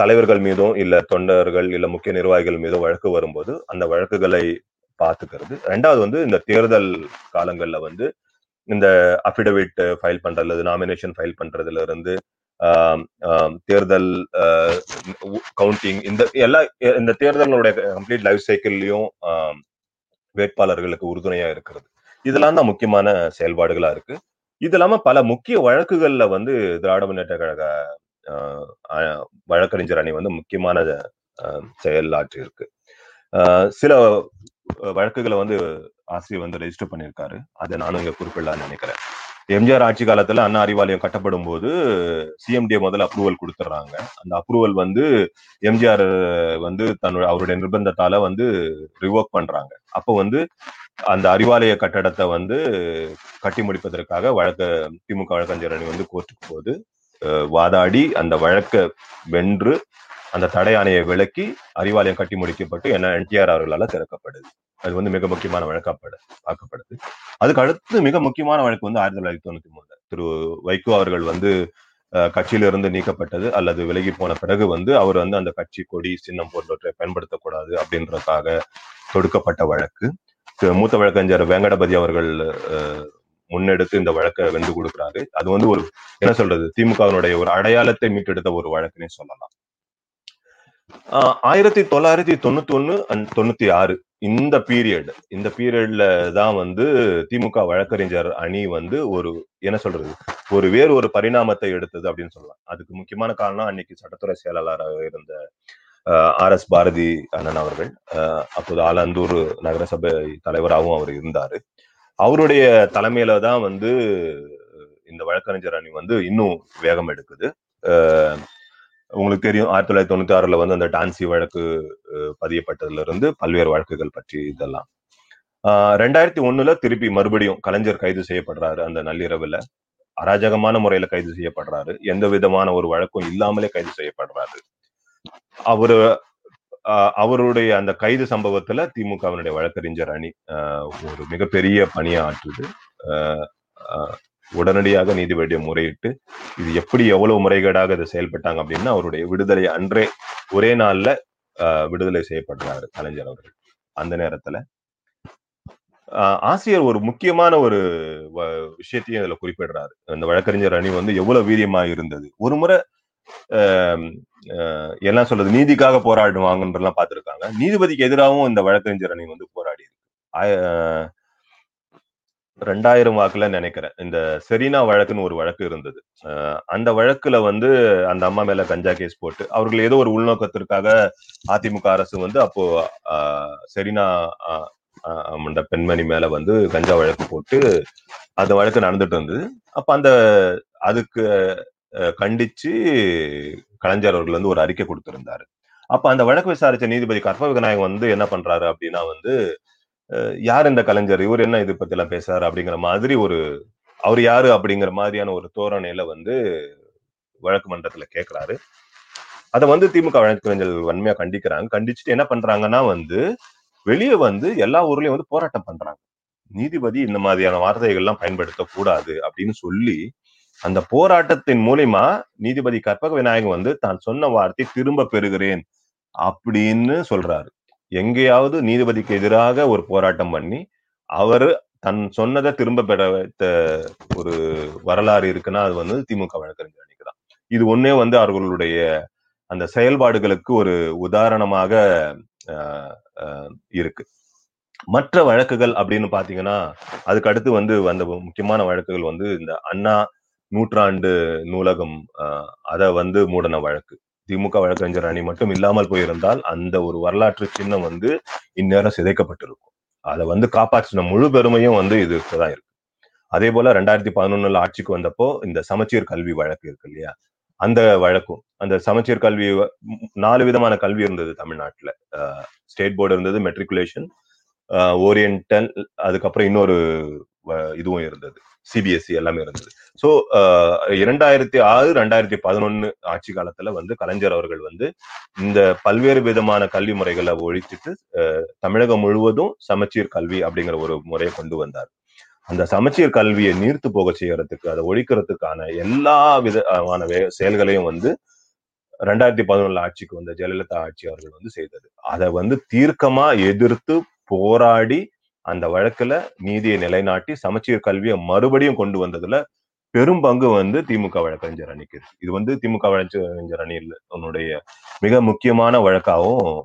தலைவர்கள் மீதும் இல்ல தொண்டர்கள் இல்ல முக்கிய நிர்வாகிகள் மீதும் வழக்கு வரும்போது அந்த வழக்குகளை பார்த்துக்கிறது. ரெண்டாவது வந்து இந்த தேர்தல் காலங்கள்ல வந்து இந்த அபிடவிட் ஃபைல் பண்றது நாமினேஷன் ஃபைல் பண்றதுல இருந்து தேர்தல் கவுண்டிங் இந்த எல்லா இந்த தேர்தலுடைய கம்ப்ளீட் லைஃப் சைக்கிள்லயும் வேட்பாளர்களுக்கு உறுதுணையா இருக்கிறது. இதெல்லாம் தான் முக்கியமான செயல்பாடுகளா இருக்கு. இது இல்லாம பல முக்கிய வழக்குகள்ல வந்து திராவிட முன்னேற்ற கழக வழக்கறிஞர் அணி வந்து முக்கியமான செயலாற்றி இருக்கு ஆஹ், சில வழக்குகளை வந்து ஆசிரியர் வந்து ரெஜிஸ்டர் பண்ணியிருக்காரு. அதை நானும் இங்க குறிப்பிடலாம்னு நினைக்கிறேன். எம்ஜிஆர் ஆட்சி காலத்துல அண்ணா அறிவாலயம் கட்டப்படும் போது சிஎம்டிஏ முதல்ல அப்ரூவல் கொடுத்துட்றாங்க. அந்த அப்ரூவல் வந்து எம்ஜிஆர் வந்து தன்னுடைய அவருடைய நிர்பந்தத்தால வந்து ரிவோக் பண்றாங்க. அப்போ வந்து அந்த அறிவாலய கட்டடத்தை வந்து கட்டி முடிப்பதற்காக வழக்க திமுக வழக்கறிஞர் அணி வந்து கோர்ட்டுக்கு போகுது. வாதாடி அந்த வழக்க வென்று அந்த தடை ஆணையை விலக்கி அறிவாலயம் கட்டி முடிக்கப்பட்டு என்ன என்டிஆர் அவர்களால திறக்கப்படுது. அது வந்து மிக முக்கியமான வழக்கப்பட பார்க்கப்படுது. அதுக்கு அடுத்து மிக முக்கியமான வழக்கு வந்து ஆயிரத்தி தொள்ளாயிரத்தி தொண்ணூத்தி மூணுல திரு வைகோ அவர்கள் வந்து கட்சியிலிருந்து நீக்கப்பட்டது அல்லது விலகி போன பிறகு வந்து அவர் வந்து அந்த கட்சி கொடி சின்னம் போன்றவற்றை பயன்படுத்தக்கூடாது அப்படின்றதுக்காக தொடுக்கப்பட்ட வழக்கு. மூத்த வழக்கறிஞர் வெங்கடபதி அவர்கள் அஹ், முன்னெடுத்து இந்த வழக்கை வென்று கொடுக்குறாரு. அது வந்து ஒரு என்ன சொல்றது திமுகவினுடைய ஒரு அடையாளத்தை மீட்டெடுத்த ஒரு வழக்குன்னே சொல்லலாம். ஆஹ் ஆயிரத்தி தொள்ளாயிரத்தி தொண்ணூத்தி ஒண்ணு அண்ட் தொண்ணூத்தி ஆறு இந்த பீரியட் இந்த பீரியட்ல தான் வந்து திமுக வழக்கறிஞர் அணி வந்து ஒரு என்ன சொல்றது ஒரு வேறு ஒரு பரிணாமத்தை எடுத்தது அப்படின்னு சொல்லலாம். அதுக்கு முக்கியமான காரணம் அன்னைக்கு சட்டத்துறை செயலாளராக இருந்த ஆர் எஸ் பாரதி அண்ணன் அவர்கள். ஆஹ் அப்போது ஆலந்தூர் நகரசபை தலைவராகவும் அவர் இருந்தாரு. அவருடைய தலைமையில தான் வந்து இந்த வழக்கறிஞர் அணி வந்து இன்னும் வேகம் எடுக்குது. ஆஹ் உங்களுக்கு தெரியும் ஆயிரத்தி தொள்ளாயிரத்தி தொண்ணூத்தி ஆறுல வந்து அந்த டான்சி வழக்கு பதியப்பட்டதுல இருந்து பல்வேறு வழக்குகள் பற்றி இதெல்லாம். ஆஹ் ரெண்டாயிரத்தி ஒண்ணுல திருப்பி மறுபடியும் கலைஞர் கைது செய்யப்படுறாரு அந்த நள்ளிரவுல. அராஜகமான முறையில கைது செய்யப்படுறாரு. எந்த விதமான ஒரு வழக்கும் இல்லாமலே கைது செய்யப்படுறாரு. அவரு அவருடைய அந்த கைது சம்பவத்துல திமுகவினுடைய வழக்கறிஞர் அணி ஒரு மிகப்பெரிய பணியை ஆற்றுது ஆஹ் ஆஹ் உடனடியாக நீதிபதியை முறையிட்டு இது எப்படி எவ்வளவு முறைகேடாக இதை செயல்பட்டாங்க அப்படின்னா அவருடைய விடுதலை அன்றே ஒரே நாள்ல ஆஹ் விடுதலை செய்யப்படுறாரு கலைஞர் அவர்கள். அந்த நேரத்துல ஆஹ் ஆசிரியர் ஒரு முக்கியமான ஒரு வ- விஷயத்தையும் இதுல குறிப்பிடுறாரு. அந்த வழக்கறிஞர் அணி வந்து எவ்வளவு வீரியமா இருந்தது. ஒரு முறை ஆஹ் எல்லாம் சொல்றது நீதிக்காக போராடுவாங்கன்றலாம் பார்த்துருக்காங்க. நீதிபதிக்கு எதிராகவும் இந்த வழக்கறிஞர் அணி வந்து போராடி இருக்கு. ரெண்டாயிரம் வாக்குல நினைக்கிறேன். இந்த செரீனா வழக்குன்னு ஒரு வழக்கு இருந்தது. அஹ் அந்த வழக்குல வந்து அந்த அம்மா மேல கஞ்சா கேஸ் போட்டு அவர்கள் ஏதோ ஒரு உள்நோக்கத்திற்காக அதிமுக அரசு வந்து அப்போ செரீனா அந்த பெண்மணி மேல வந்து கஞ்சா வழக்கு போட்டு அந்த வழக்கு நடந்துட்டு இருந்தது. அப்ப அந்த அதுக்கு கண்டிச்சு கலைஞர் அவர்கள் வந்து ஒரு அறிக்கை கொடுத்திருந்தாரு. அப்ப அந்த வழக்கு விசாரிச்ச நீதிபதி கற்பக விநாயகம் வந்து என்ன பண்றாரு அப்படின்னா வந்து அஹ் யார் இந்த கலைஞர்? இவர் என்ன இது பத்தி எல்லாம் பேசுறாரு? அப்படிங்கிற மாதிரி ஒரு அவர் யாரு? அப்படிங்கிற மாதிரியான ஒரு தோரணையில வந்து வழக்கு மன்றத்துல கேட்கிறாரு அதை வந்து திமுக வழக்கறிஞர்கள் வன்மையா கண்டிக்கிறாங்க. கண்டிச்சுட்டு என்ன பண்றாங்கன்னா வந்து வெளியே வந்து எல்லா ஊர்லயும் வந்து போராட்டம் பண்றாங்க. நீதிபதி இந்த மாதிரியான வார்த்தைகள் எல்லாம் பயன்படுத்த கூடாது அப்படின்னு சொல்லி அந்த போராட்டத்தின் மூலியமா நீதிபதி கற்பக விநாயகம் வந்து தான் சொன்ன வார்த்தை திரும்ப பெறுகிறேன் அப்படின்னு சொல்றாரு. எங்கேயாவது நீதிபதிக்கு எதிராக ஒரு போராட்டம் பண்ணி அவர் தன் சொன்னதை திரும்ப பெற வைத்த ஒரு வரலாறு இருக்குன்னா அது வந்து திமுக வழக்கறிஞர் அணிக்கு தான். இது ஒன்னே வந்து அவர்களுடைய அந்த செயல்பாடுகளுக்கு ஒரு உதாரணமாக ஆஹ், இருக்கு. மற்ற வழக்குகள் அப்படின்னு பாத்தீங்கன்னா அதுக்கு அடுத்து வந்து வந்த முக்கியமான வழக்குகள் வந்து இந்த அண்ணா நூற்றாண்டு நூலகம் அதை வந்து மூடன வழக்கு. திமுக வழக்கறிஞர் அணி மட்டும் இல்லாமல் போயிருந்தால் அந்த ஒரு வரலாற்று சின்னம் வந்து இந்நேரம் சிதைக்கப்பட்டிருக்கும். அதை வந்து காப்பாற்றின முழு பெருமையும் வந்து இது தான் இருக்கு. அதே போல ரெண்டாயிரத்தி பதினொன்னுல ஆட்சிக்கு வந்தப்போ இந்த சமச்சீர் கல்வி வழக்கு இருக்கு இல்லையா? அந்த வழக்கும் அந்த சமச்சீர் கல்வி நாலு விதமான கல்வி இருந்தது தமிழ்நாட்டில். ஸ்டேட் போர்டு இருந்தது மெட்ரிகுலேஷன் ஓரியன்டல் அதுக்கப்புறம் இன்னொரு வ- இதுவும் இருந்தது. சிபிஎஸ்சி எல்லாமே இருந்தது. ஸோ இரண்டாயிரத்தி ஆறு ரெண்டாயிரத்தி பதினொன்னு ஆட்சி காலத்துல வந்து கலைஞர் அவர்கள் வந்து இந்த பல்வேறு விதமான கல்வி முறைகளை ஒழிச்சிட்டு அஹ், தமிழகம் முழுவதும் சமச்சீர் கல்வி அப்படிங்கிற ஒரு முறையை கொண்டு வந்தார். அந்த சமச்சீர் கல்வியை நீர்த்து போக செய்யறதுக்கு அதை ஒழிக்கிறதுக்கான எல்லா விதமான வே- செயல்களையும் வந்து ரெண்டாயிரத்தி பதினொன்னு ஆட்சிக்கு வந்த ஜெயலலிதா ஆட்சி அவர்கள் வந்து செய்தது. அதை வந்து தீர்க்கமா எதிர்த்து போராடி அந்த வழக்குல நீதியை நிலைநாட்டி சமச்சீர் கல்வியை மறுபடியும் கொண்டு வந்ததுல பெரும் பங்கு வந்து திமுக வழக்கறிஞர் அணிக்கு. இது வந்து திமுக வழக்கறிஞர் அணியில் உன்னுடைய மிக முக்கியமான வழக்காகவும்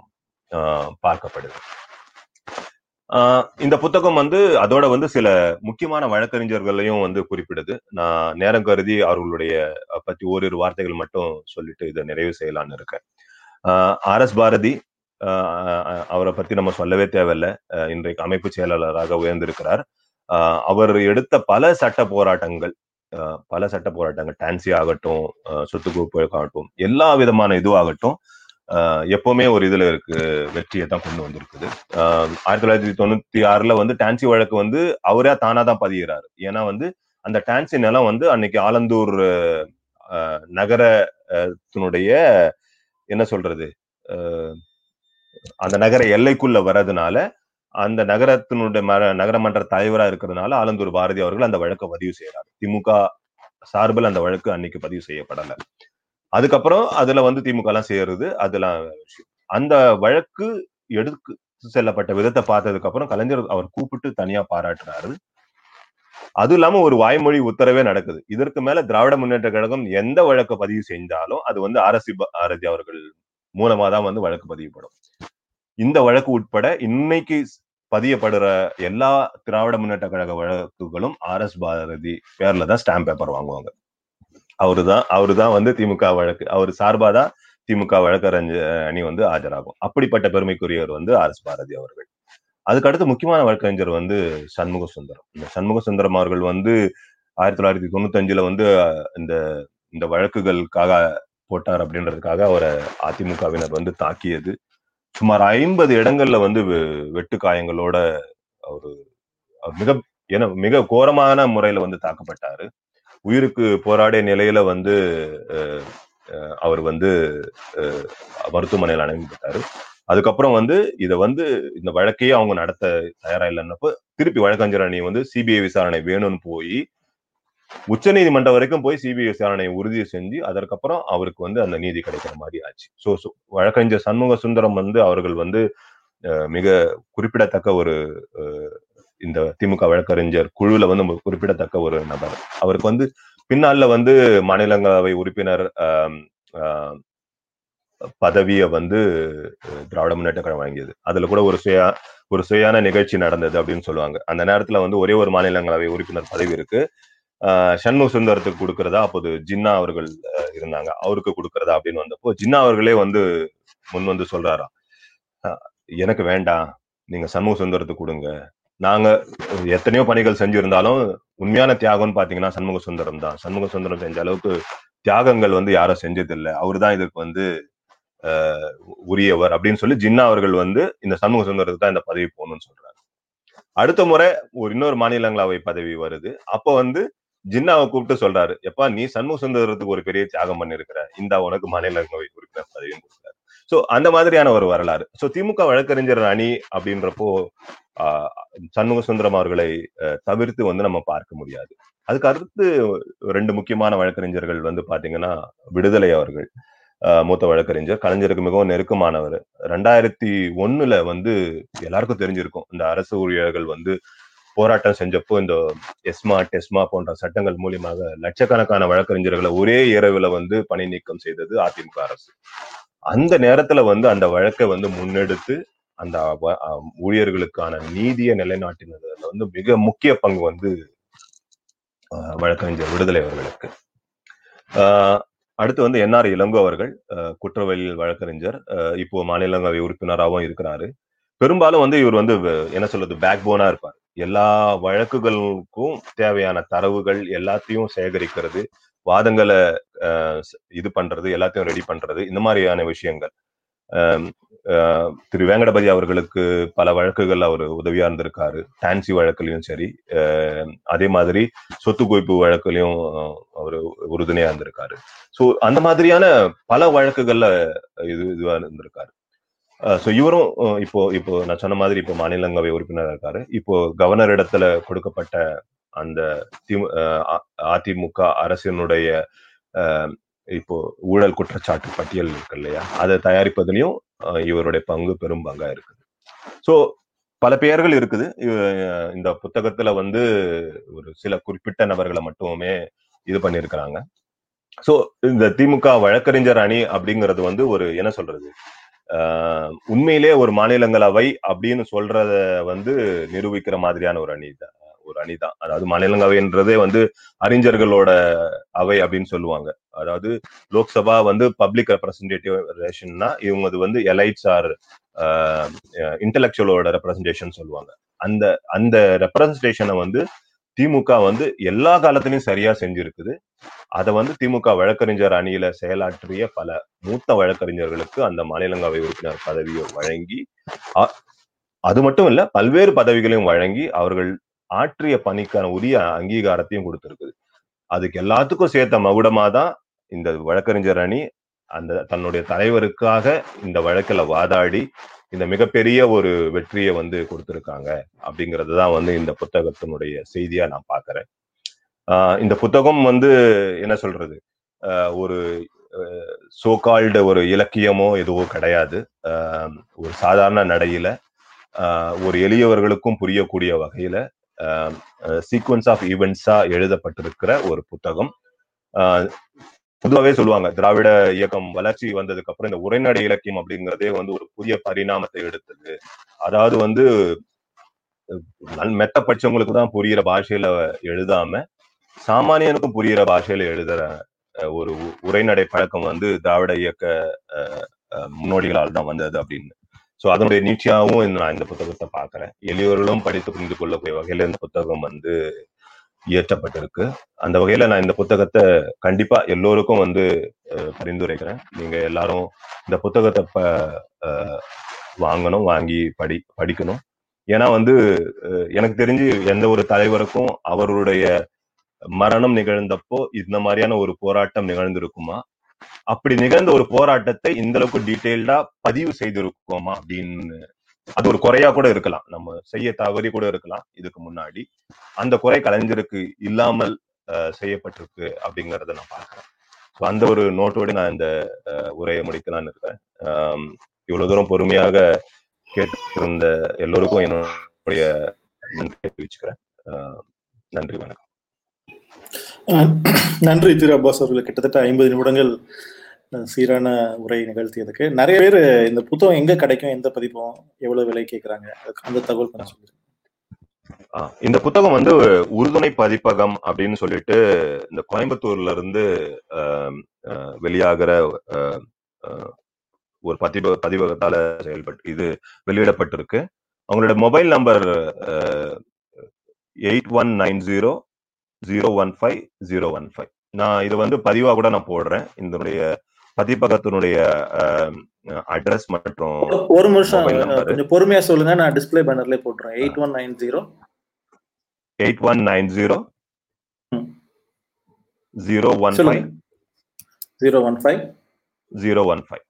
ஆஹ், பார்க்கப்படுது. ஆஹ், இந்த புத்தகம் வந்து அதோட வந்து சில முக்கியமான வழக்கறிஞர்களையும் வந்து குறிப்பிடுது. நான் நேரம் கருதி அவர்களுடைய அஹ், பத்தி ஓரிரு வார்த்தைகள் மட்டும் சொல்லிட்டு இதை நிறைவு செய்யலாம்னு இருக்கேன். ஆர் எஸ் பாரதி அவரை பத்தி நம்ம சொல்லவே தேவையில்ல. இன்றைக்கு அமைப்பு செயலாளராக உயர்ந்திருக்கிறார். ஆஹ், அவர் எடுத்த பல சட்ட போராட்டங்கள் ஆஹ், பல சட்ட போராட்டங்கள் டான்சி ஆகட்டும் சொத்து குவிப்பு ஆகட்டும் எல்லா விதமான இதுவாகட்டும் ஆஹ், எப்பவுமே ஒரு இதுல இருக்கு வெற்றியை தான் கொண்டு வந்திருக்குது. ஆஹ், ஆயிரத்தி தொள்ளாயிரத்தி தொண்ணூத்தி ஆறுல வந்து டான்சி வழக்கு வந்து அவரே தானா தான் பதிகிறாரு ஏன்னா வந்து அந்த டான்சி நிலம் வந்து அன்னைக்கு ஆலந்தூர் ஆஹ், நகரத்தினுடைய என்ன சொல்றது ஆஹ், அந்த நகர எல்லைக்குள்ள வர்றதுனால அந்த நகரத்தினுடைய நகரமன்ற தலைவரா இருக்கிறதுனால ஆலந்தூர் பாரதி அவர்கள் அந்த வழக்கை பதிவு செய்யறாரு திமுக சார்பில் அந்த வழக்கு அன்னைக்கு பதிவு செய்யப்படல. அதுக்கப்புறம் அதுல வந்து திமுக எல்லாம் சேருது அதெல்லாம் விஷயம் அந்த வழக்கு எடுத்து செல்லப்பட்ட விதத்தை பார்த்ததுக்கு அப்புறம் கலைஞர் அவர் கூப்பிட்டு தனியா பாராட்டுறாரு. அது இல்லாம ஒரு வாய்மொழி உத்தரவே நடக்குது. இதற்கு மேல திராவிட முன்னேற்ற கழகம் எந்த வழக்கு பதிவு செஞ்சாலும் அது வந்து அரசு பாரதி அவர்கள் மூலமா தான் வந்து வழக்கு பதிவுப்படும் இந்த வழக்கு உட்பட இன்னைக்கு பதியப்படுற எல்லா திராவிட முன்னேற்ற கழக வழக்குகளும் ஆர் எஸ் பாரதி பேர்ல தான் ஸ்டாம்ப் பேப்பர் வாங்குவாங்க. அவருதான் அவருதான் வந்து திமுக வழக்கு அவர் சார்பாதான் திமுக வழக்கறிஞர் அணி வந்து ஆஜராகும். அப்படிப்பட்ட பெருமைக்குரியவர் வந்து ஆர் எஸ் பாரதி அவர்கள். அதுக்கு அடுத்து முக்கியமான வழக்கறிஞர் வந்து சண்முக சுந்தரம். இந்த சண்முக சுந்தரம் அவர்கள் வந்து ஆயிரத்தி தொள்ளாயிரத்தி தொண்ணூத்தி அஞ்சுல வந்து இந்த இந்த வழக்குகளுக்காக போட்டார் அப்படின்றதுக்காக அவரை அதிமுகவினர் வந்து தாக்கியது. சுமார் ஐம்பது இடங்கள்ல வந்து வெட்டு காயங்களோட அவரு மிக என மிக கோரமான முறையில வந்து தாக்கப்பட்டாரு. உயிருக்கு போராடிய நிலையில வந்து அவர் வந்து மருத்துவமனையில் அனுமதிப்பட்டாரு அதுக்கப்புறம் வந்து இதை வந்து இந்த வழக்கையே அவங்க நடத்த தயாரா இல்லைன்னப்போ திருப்பி வழக்கறிஞர் அணி வந்து சிபிஐ விசாரணை வேணும்னு போய் உச்ச நீதிமன்றம் வரைக்கும் போய் சிபிஐ விசாரணையை உறுதி செஞ்சு அதற்கப்புறம் அவருக்கு வந்து அந்த நீதி கிடைக்கிற மாதிரி ஆச்சு. ஸோ வழக்கறிஞர் சண்முக சுந்தரம் வந்து அவர்கள் வந்து மிக குறிப்பிடத்தக்க ஒரு இந்த திமுக வழக்கறிஞர் குழுல வந்து குறிப்பிடத்தக்க ஒரு நபர். அவருக்கு வந்து பின்னால வந்து மாநிலங்களவை உறுப்பினர் பதவியை வந்து திராவிட முன்னேற்ற கழகம் வழங்கியது. அதுல கூட ஒரு சுய ஒரு சுயான நிகழ்ச்சி நடந்தது அப்படின்னு சொல்லுவாங்க. அந்த நேரத்துல வந்து ஒரே ஒரு மாநிலங்களவை உறுப்பினர் பதவி இருக்கு. சண்முக சுந்தரத்துக்கு கொடுக்கறதா அப்போது ஜின்னா அவர்கள் இருந்தாங்க. அவருக்கு கொடுக்கறதா அப்படின்னு வந்தப்போ ஜின்னா அவர்களே வந்து முன் வந்து சொல்றாரா எனக்கு வேண்டாம். நீங்க சண்முக சுந்தரத்துக்கு கொடுங்க. நாங்க எத்தனையோ பணிகள் செஞ்சிருந்தாலும் உண்மையான தியாகம்னு பாத்தீங்கன்னா சண்முக சுந்தரம் தான். சண்முக சுந்தரம் செஞ்ச அளவுக்கு தியாகங்கள் வந்து யாரும் செஞ்சதில்லை. அவரு தான் இதுக்கு வந்து உரியவர் அப்படின்னு சொல்லி ஜின்னா அவர்கள் வந்து இந்த சண்முக சுந்தரத்துக்கு தான் இந்த பதவி போகணும்னு சொல்றாரு. அடுத்த முறை ஒரு இன்னொரு மாநிலங்களவை பதவி வருது. அப்போ வந்து ஜின்னாவை கூப்பிட்டு சொல்றாரு. எப்பா நீ சண்முக சுந்தரத்துக்கு ஒரு பெரிய தியாகம் பண்ணிருக்கிற இந்த உனக்கு மாநிலங்களவை உறுப்பினர் பதவியும் கொடுக்குறாரு. சோ அந்த மாதிரியான ஒரு வரலாறு. சோ திமுக வழக்கறிஞர் அணி அப்படின்றப்போ சண்முக சுந்தரம் அவர்களை தவிர்த்து வந்து நம்ம பார்க்க முடியாது. அதுக்கு அடுத்து ரெண்டு முக்கியமான வழக்கறிஞர்கள் வந்து பாத்தீங்கன்னா விடுதலை அவர்கள். மூத்த வழக்கறிஞர். கலைஞருக்கு மிகவும் நெருக்கமானவர். ரெண்டாயிரத்தி ஒண்ணுல வந்து எல்லாருக்கும் தெரிஞ்சிருக்கும். இந்த அரசு ஊழியர்கள் வந்து போராட்டம் செஞ்சப்போ இந்த எஸ்மா டெஸ்மா போன்ற சட்டங்கள் மூலியமாக லட்சக்கணக்கான வழக்கறிஞர்களை ஒரே இரவுல வந்து பணி நீக்கம் செய்தது அதிமுக அரசு. அந்த நேரத்துல வந்து அந்த வழக்கை வந்து முன்னெடுத்து அந்த ஊழியர்களுக்கான நீதியை நிலைநாட்டினதுல வந்து மிக முக்கிய பங்கு வந்து வழக்கறிஞர் விடுதலை அவர்களுக்கு. அடுத்து வந்து என்ஆர் இளங்கோ அவர்கள் குற்றவியல் வழக்கறிஞர். இப்போ மாநிலங்களவை உறுப்பினராகவும் இருக்கிறாரு. பெரும்பாலும் வந்து இவர் வந்து என்ன சொல்றது பேக் போனா இருப்பார். எல்லா வழக்குகளுக்கும் தேவையான தரவுகள் எல்லாத்தையும் சேகரிக்கிறது வாதங்களை இது பண்றது எல்லாத்தையும் ரெடி பண்றது இந்த மாதிரியான விஷயங்கள். திரு வேங்கடபதி அவர்களுக்கு பல வழக்குகள் அவர் உதவியா இருந்திருக்காரு. டான்சி வழக்குலயும் சரி அதே மாதிரி சொத்து குவிப்பு வழக்குலயும் அவர் உறுதுணையா இருந்திருக்காரு. ஸோ அந்த மாதிரியான பல வழக்குகள்ல இது இதுவா இருந்திருக்காரு. ஸோ இவரும் இப்போ இப்போ நான் சொன்ன மாதிரி இப்போ மாநிலங்களவை உறுப்பினராக இருக்காரு. இப்போ கவர்னர் இடத்துல கொடுக்கப்பட்ட அந்த திமு அதிமுக அரசினுடைய இப்போ ஊழல் குற்றச்சாட்டு பட்டியல் இருக்கு இல்லையா? அதை தயாரிப்பதிலையும் இவருடைய பங்கு பெரும் பங்கா இருக்குது. ஸோ பல பெயர்கள் இருக்குது. இந்த புத்தகத்துல வந்து ஒரு சில குறிப்பிட்ட நபர்களை மட்டுமே இது பண்ணியிருக்கிறாங்க. ஸோ இந்த திமுக வழக்கறிஞர் அணி அப்படிங்கிறது வந்து ஒரு என்ன சொல்றது? உண்மையிலே ஒரு மாநிலங்களவை அப்படின்னு சொல்றத வந்து நிரூபிக்கிற மாதிரியான ஒரு அணி தான். ஒரு அணி தான். அதாவது மாநிலங்களவைன்றதே வந்து அறிஞர்களோட அவை அப்படின்னு சொல்லுவாங்க. அதாவது லோக்சபா வந்து பப்ளிக் ரெப்ரசன்டேட்டிவ் ரேஷன்னா இவங்க அது வந்து எலைட்ஸ் ஆர் இன்டலெக்சுவலோட ரெப்ரசன்டேஷன் சொல்லுவாங்க. அந்த அந்த ரெப்ரசன்டேஷனை வந்து திமுக வந்து எல்லா காலத்திலையும் சரியா செஞ்சிருக்குது. அதை வந்து திமுக வழக்கறிஞர் அணியில செயலாற்றிய பல மூத்த வழக்கறிஞர்களுக்கு அந்த மாநிலங்களவை உறுப்பினர் பதவியை வழங்கி அது மட்டும் இல்ல பல்வேறு பதவிகளையும் வழங்கி அவர்கள் ஆற்றிய பணிக்கான உரிய அங்கீகாரத்தையும் கொடுத்திருக்குது. அதுக்கு எல்லாத்துக்கும் சேர்த்த மகுடமா தான் இந்த வழக்கறிஞர் அணி அந்த தன்னுடைய தலைவருக்காக இந்த வழக்கில் வாதாடி இந்த மிகப்பெரிய ஒரு வெற்றியை வந்து கொடுத்துருக்காங்க அப்படிங்கிறது தான் வந்து இந்த புத்தகத்தினுடைய செய்தியா நான் பாக்குறேன். இந்த புத்தகம் வந்து என்ன சொல்றது? ஒரு சோகால்டு ஒரு இலக்கியமோ எதுவோ கிடையாது. ஒரு சாதாரண நடையில ஒரு எளியவர்களுக்கும் புரியக்கூடிய வகையில சீக்வன்ஸ் ஆஃப் ஈவெண்ட்ஸா எழுதப்பட்டிருக்கிற ஒரு புத்தகம். ஆஹ் பொதுவாகவே சொல்லுவாங்க திராவிட இயக்கம் வளர்ச்சி வந்ததுக்கு அப்புறம் இந்த உரைநடை இலக்கியம் அப்படிங்கிறதே வந்து ஒரு புதிய பரிணாமத்தை எடுத்தது. அதாவது வந்து நல் மெத்த படிச்சவங்களுக்கு தான் புரியிற பாஷையில எழுதாம சாமானியனுக்கும் புரியிற பாஷையில எழுதுற ஒரு உரைநடை பழக்கம் வந்து திராவிட இயக்க முன்னோடிகளால் தான் வந்தது அப்படின்னு. சோ அதனுடைய நீட்சியாகவும் நான் இந்த புத்தகத்தை பார்க்கிறேன். எளியவர்களும் படித்து புரிந்து கொள்ளக்கூடிய வகையில இந்த புத்தகம் வந்து இயற்றப்பட்டிருக்கு. அந்த வகையில நான் இந்த புத்தகத்தை கண்டிப்பா எல்லோருக்கும் வந்து பரிந்துரைக்கிறேன். நீங்க எல்லாரும் இந்த புத்தகத்தை ப- வாங்கணும் வாங்கி படி படிக்கணும். ஏன்னா வந்து எனக்கு தெரிஞ்சு எந்த ஒரு தலைவருக்கும் அவருடைய மரணம் நிகழ்ந்தப்போ இந்த மாதிரியான ஒரு போராட்டம் நிகழ்ந்திருக்குமா? அப்படி நிகழ்ந்த ஒரு போராட்டத்தை இந்த அளவுக்கு டீட்டெயில்டா பதிவு செய்திருக்கோமா அப்படின்னு அது ஒரு குறையா கூட இருக்கலாம். நம்ம செய்ய தவறி கூட இருக்கலாம் இதுக்கு முன்னாடி. அந்த குறை கலைஞருக்கு இல்லாமல் செய்யப்பட்டிருக்கு அப்படிங்கறத நான் பார்க்கிறேன். ஸோ அந்த ஒரு நோட்டோடு நான் இந்த அஹ், உரையை முடிக்கலாம்னு இருக்கேன். இவ்வளவு தூரம் பொறுமையாக கேட்டிருந்த எல்லோருக்கும் என்னுடைய நன்றி தெரிவிச்சுக்கிறேன். நன்றி வணக்கம். நன்றி திரு. அப்பாஸ் அவர்கள். கிட்டத்தட்ட ஐம்பது நிமிடங்கள் சீரான உரை நிகழ்த்தியதுக்கு. நிறைய பேர் இந்த புத்தகம் எங்க கிடைக்கும் எந்த பதிப்பும் எவ்வளவு விலை கேட்கறாங்க அந்த தகவல் கொஞ்சம் இந்த புத்தகம் வந்து உறுதுணை பதிப்பகம் அப்படின்னு சொல்லிட்டு இந்த கோயம்புத்தூர்ல இருந்து வெளியாகிற ஒரு பதிப்ப பதிவகத்தால செயல்பட்டு இது வெளியிடப்பட்டிருக்கு. அவங்களோட mobile number eight one nine zero zero one five zero one five. நான் இது வந்து பதிவா கூட நான் போடுறேன். இதனுடைய பதிப்பகத்தினுடைய அட்ரஸ் மற்றும் ஒரு நிமிஷம். கொஞ்சம் பொறுமையா சொல்லுங்க. நான் டிஸ்பிளே பேனர்ல போட்டுறேன். Eight one nine zero eight one nine zero. Zero one five zero one five zero one five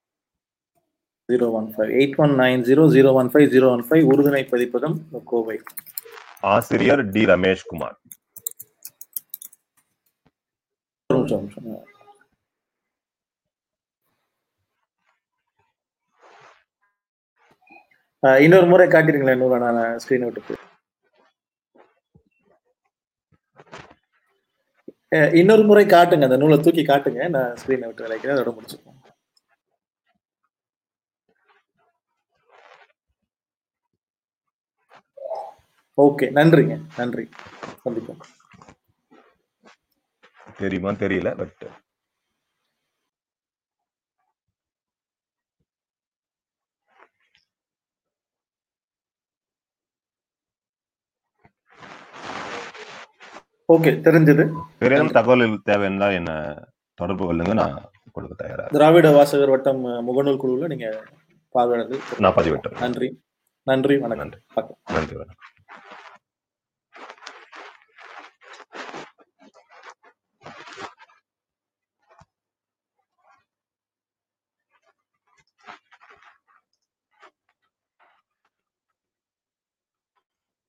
zero one five eight one nine zero zero one five zero one five உறுதுணை பதிப்பகம் கோவை. ஆசிரியர் டி ரமேஷ் குமார் ஒரு நிமிஷம் ஒரு நிமிஷம் அஹ், இன்னொரு முறை காட்டிடுங்களேன் நூறு நான் ஸ்கிரீன் விட்டு இன்னொரு முறை காட்டுங்க அந்த நூலை தூக்கி காட்டுங்க நான் ஸ்கிரீனை விட்டு விளைக்கிறேன் அதோட முடிச்சுப்போம். ஓகே நன்றிங்க நன்றி. சந்திப்போம். தெரியுமா தெரியல பட் ஓகே தெரிஞ்சது. வேறேனும் தகவல் தேவைன்னா என்ன தொடர்பு கொள்ளுங்க நான் கொடுக்க தயாரா. திராவிட வாசகர் வட்டம் முகநூல் குழுவில் நீங்க பார்வையிடுறது நான் பதிவிட்டுறேன். நன்றி. நன்றி வணக்கம். நன்றி வணக்கம்.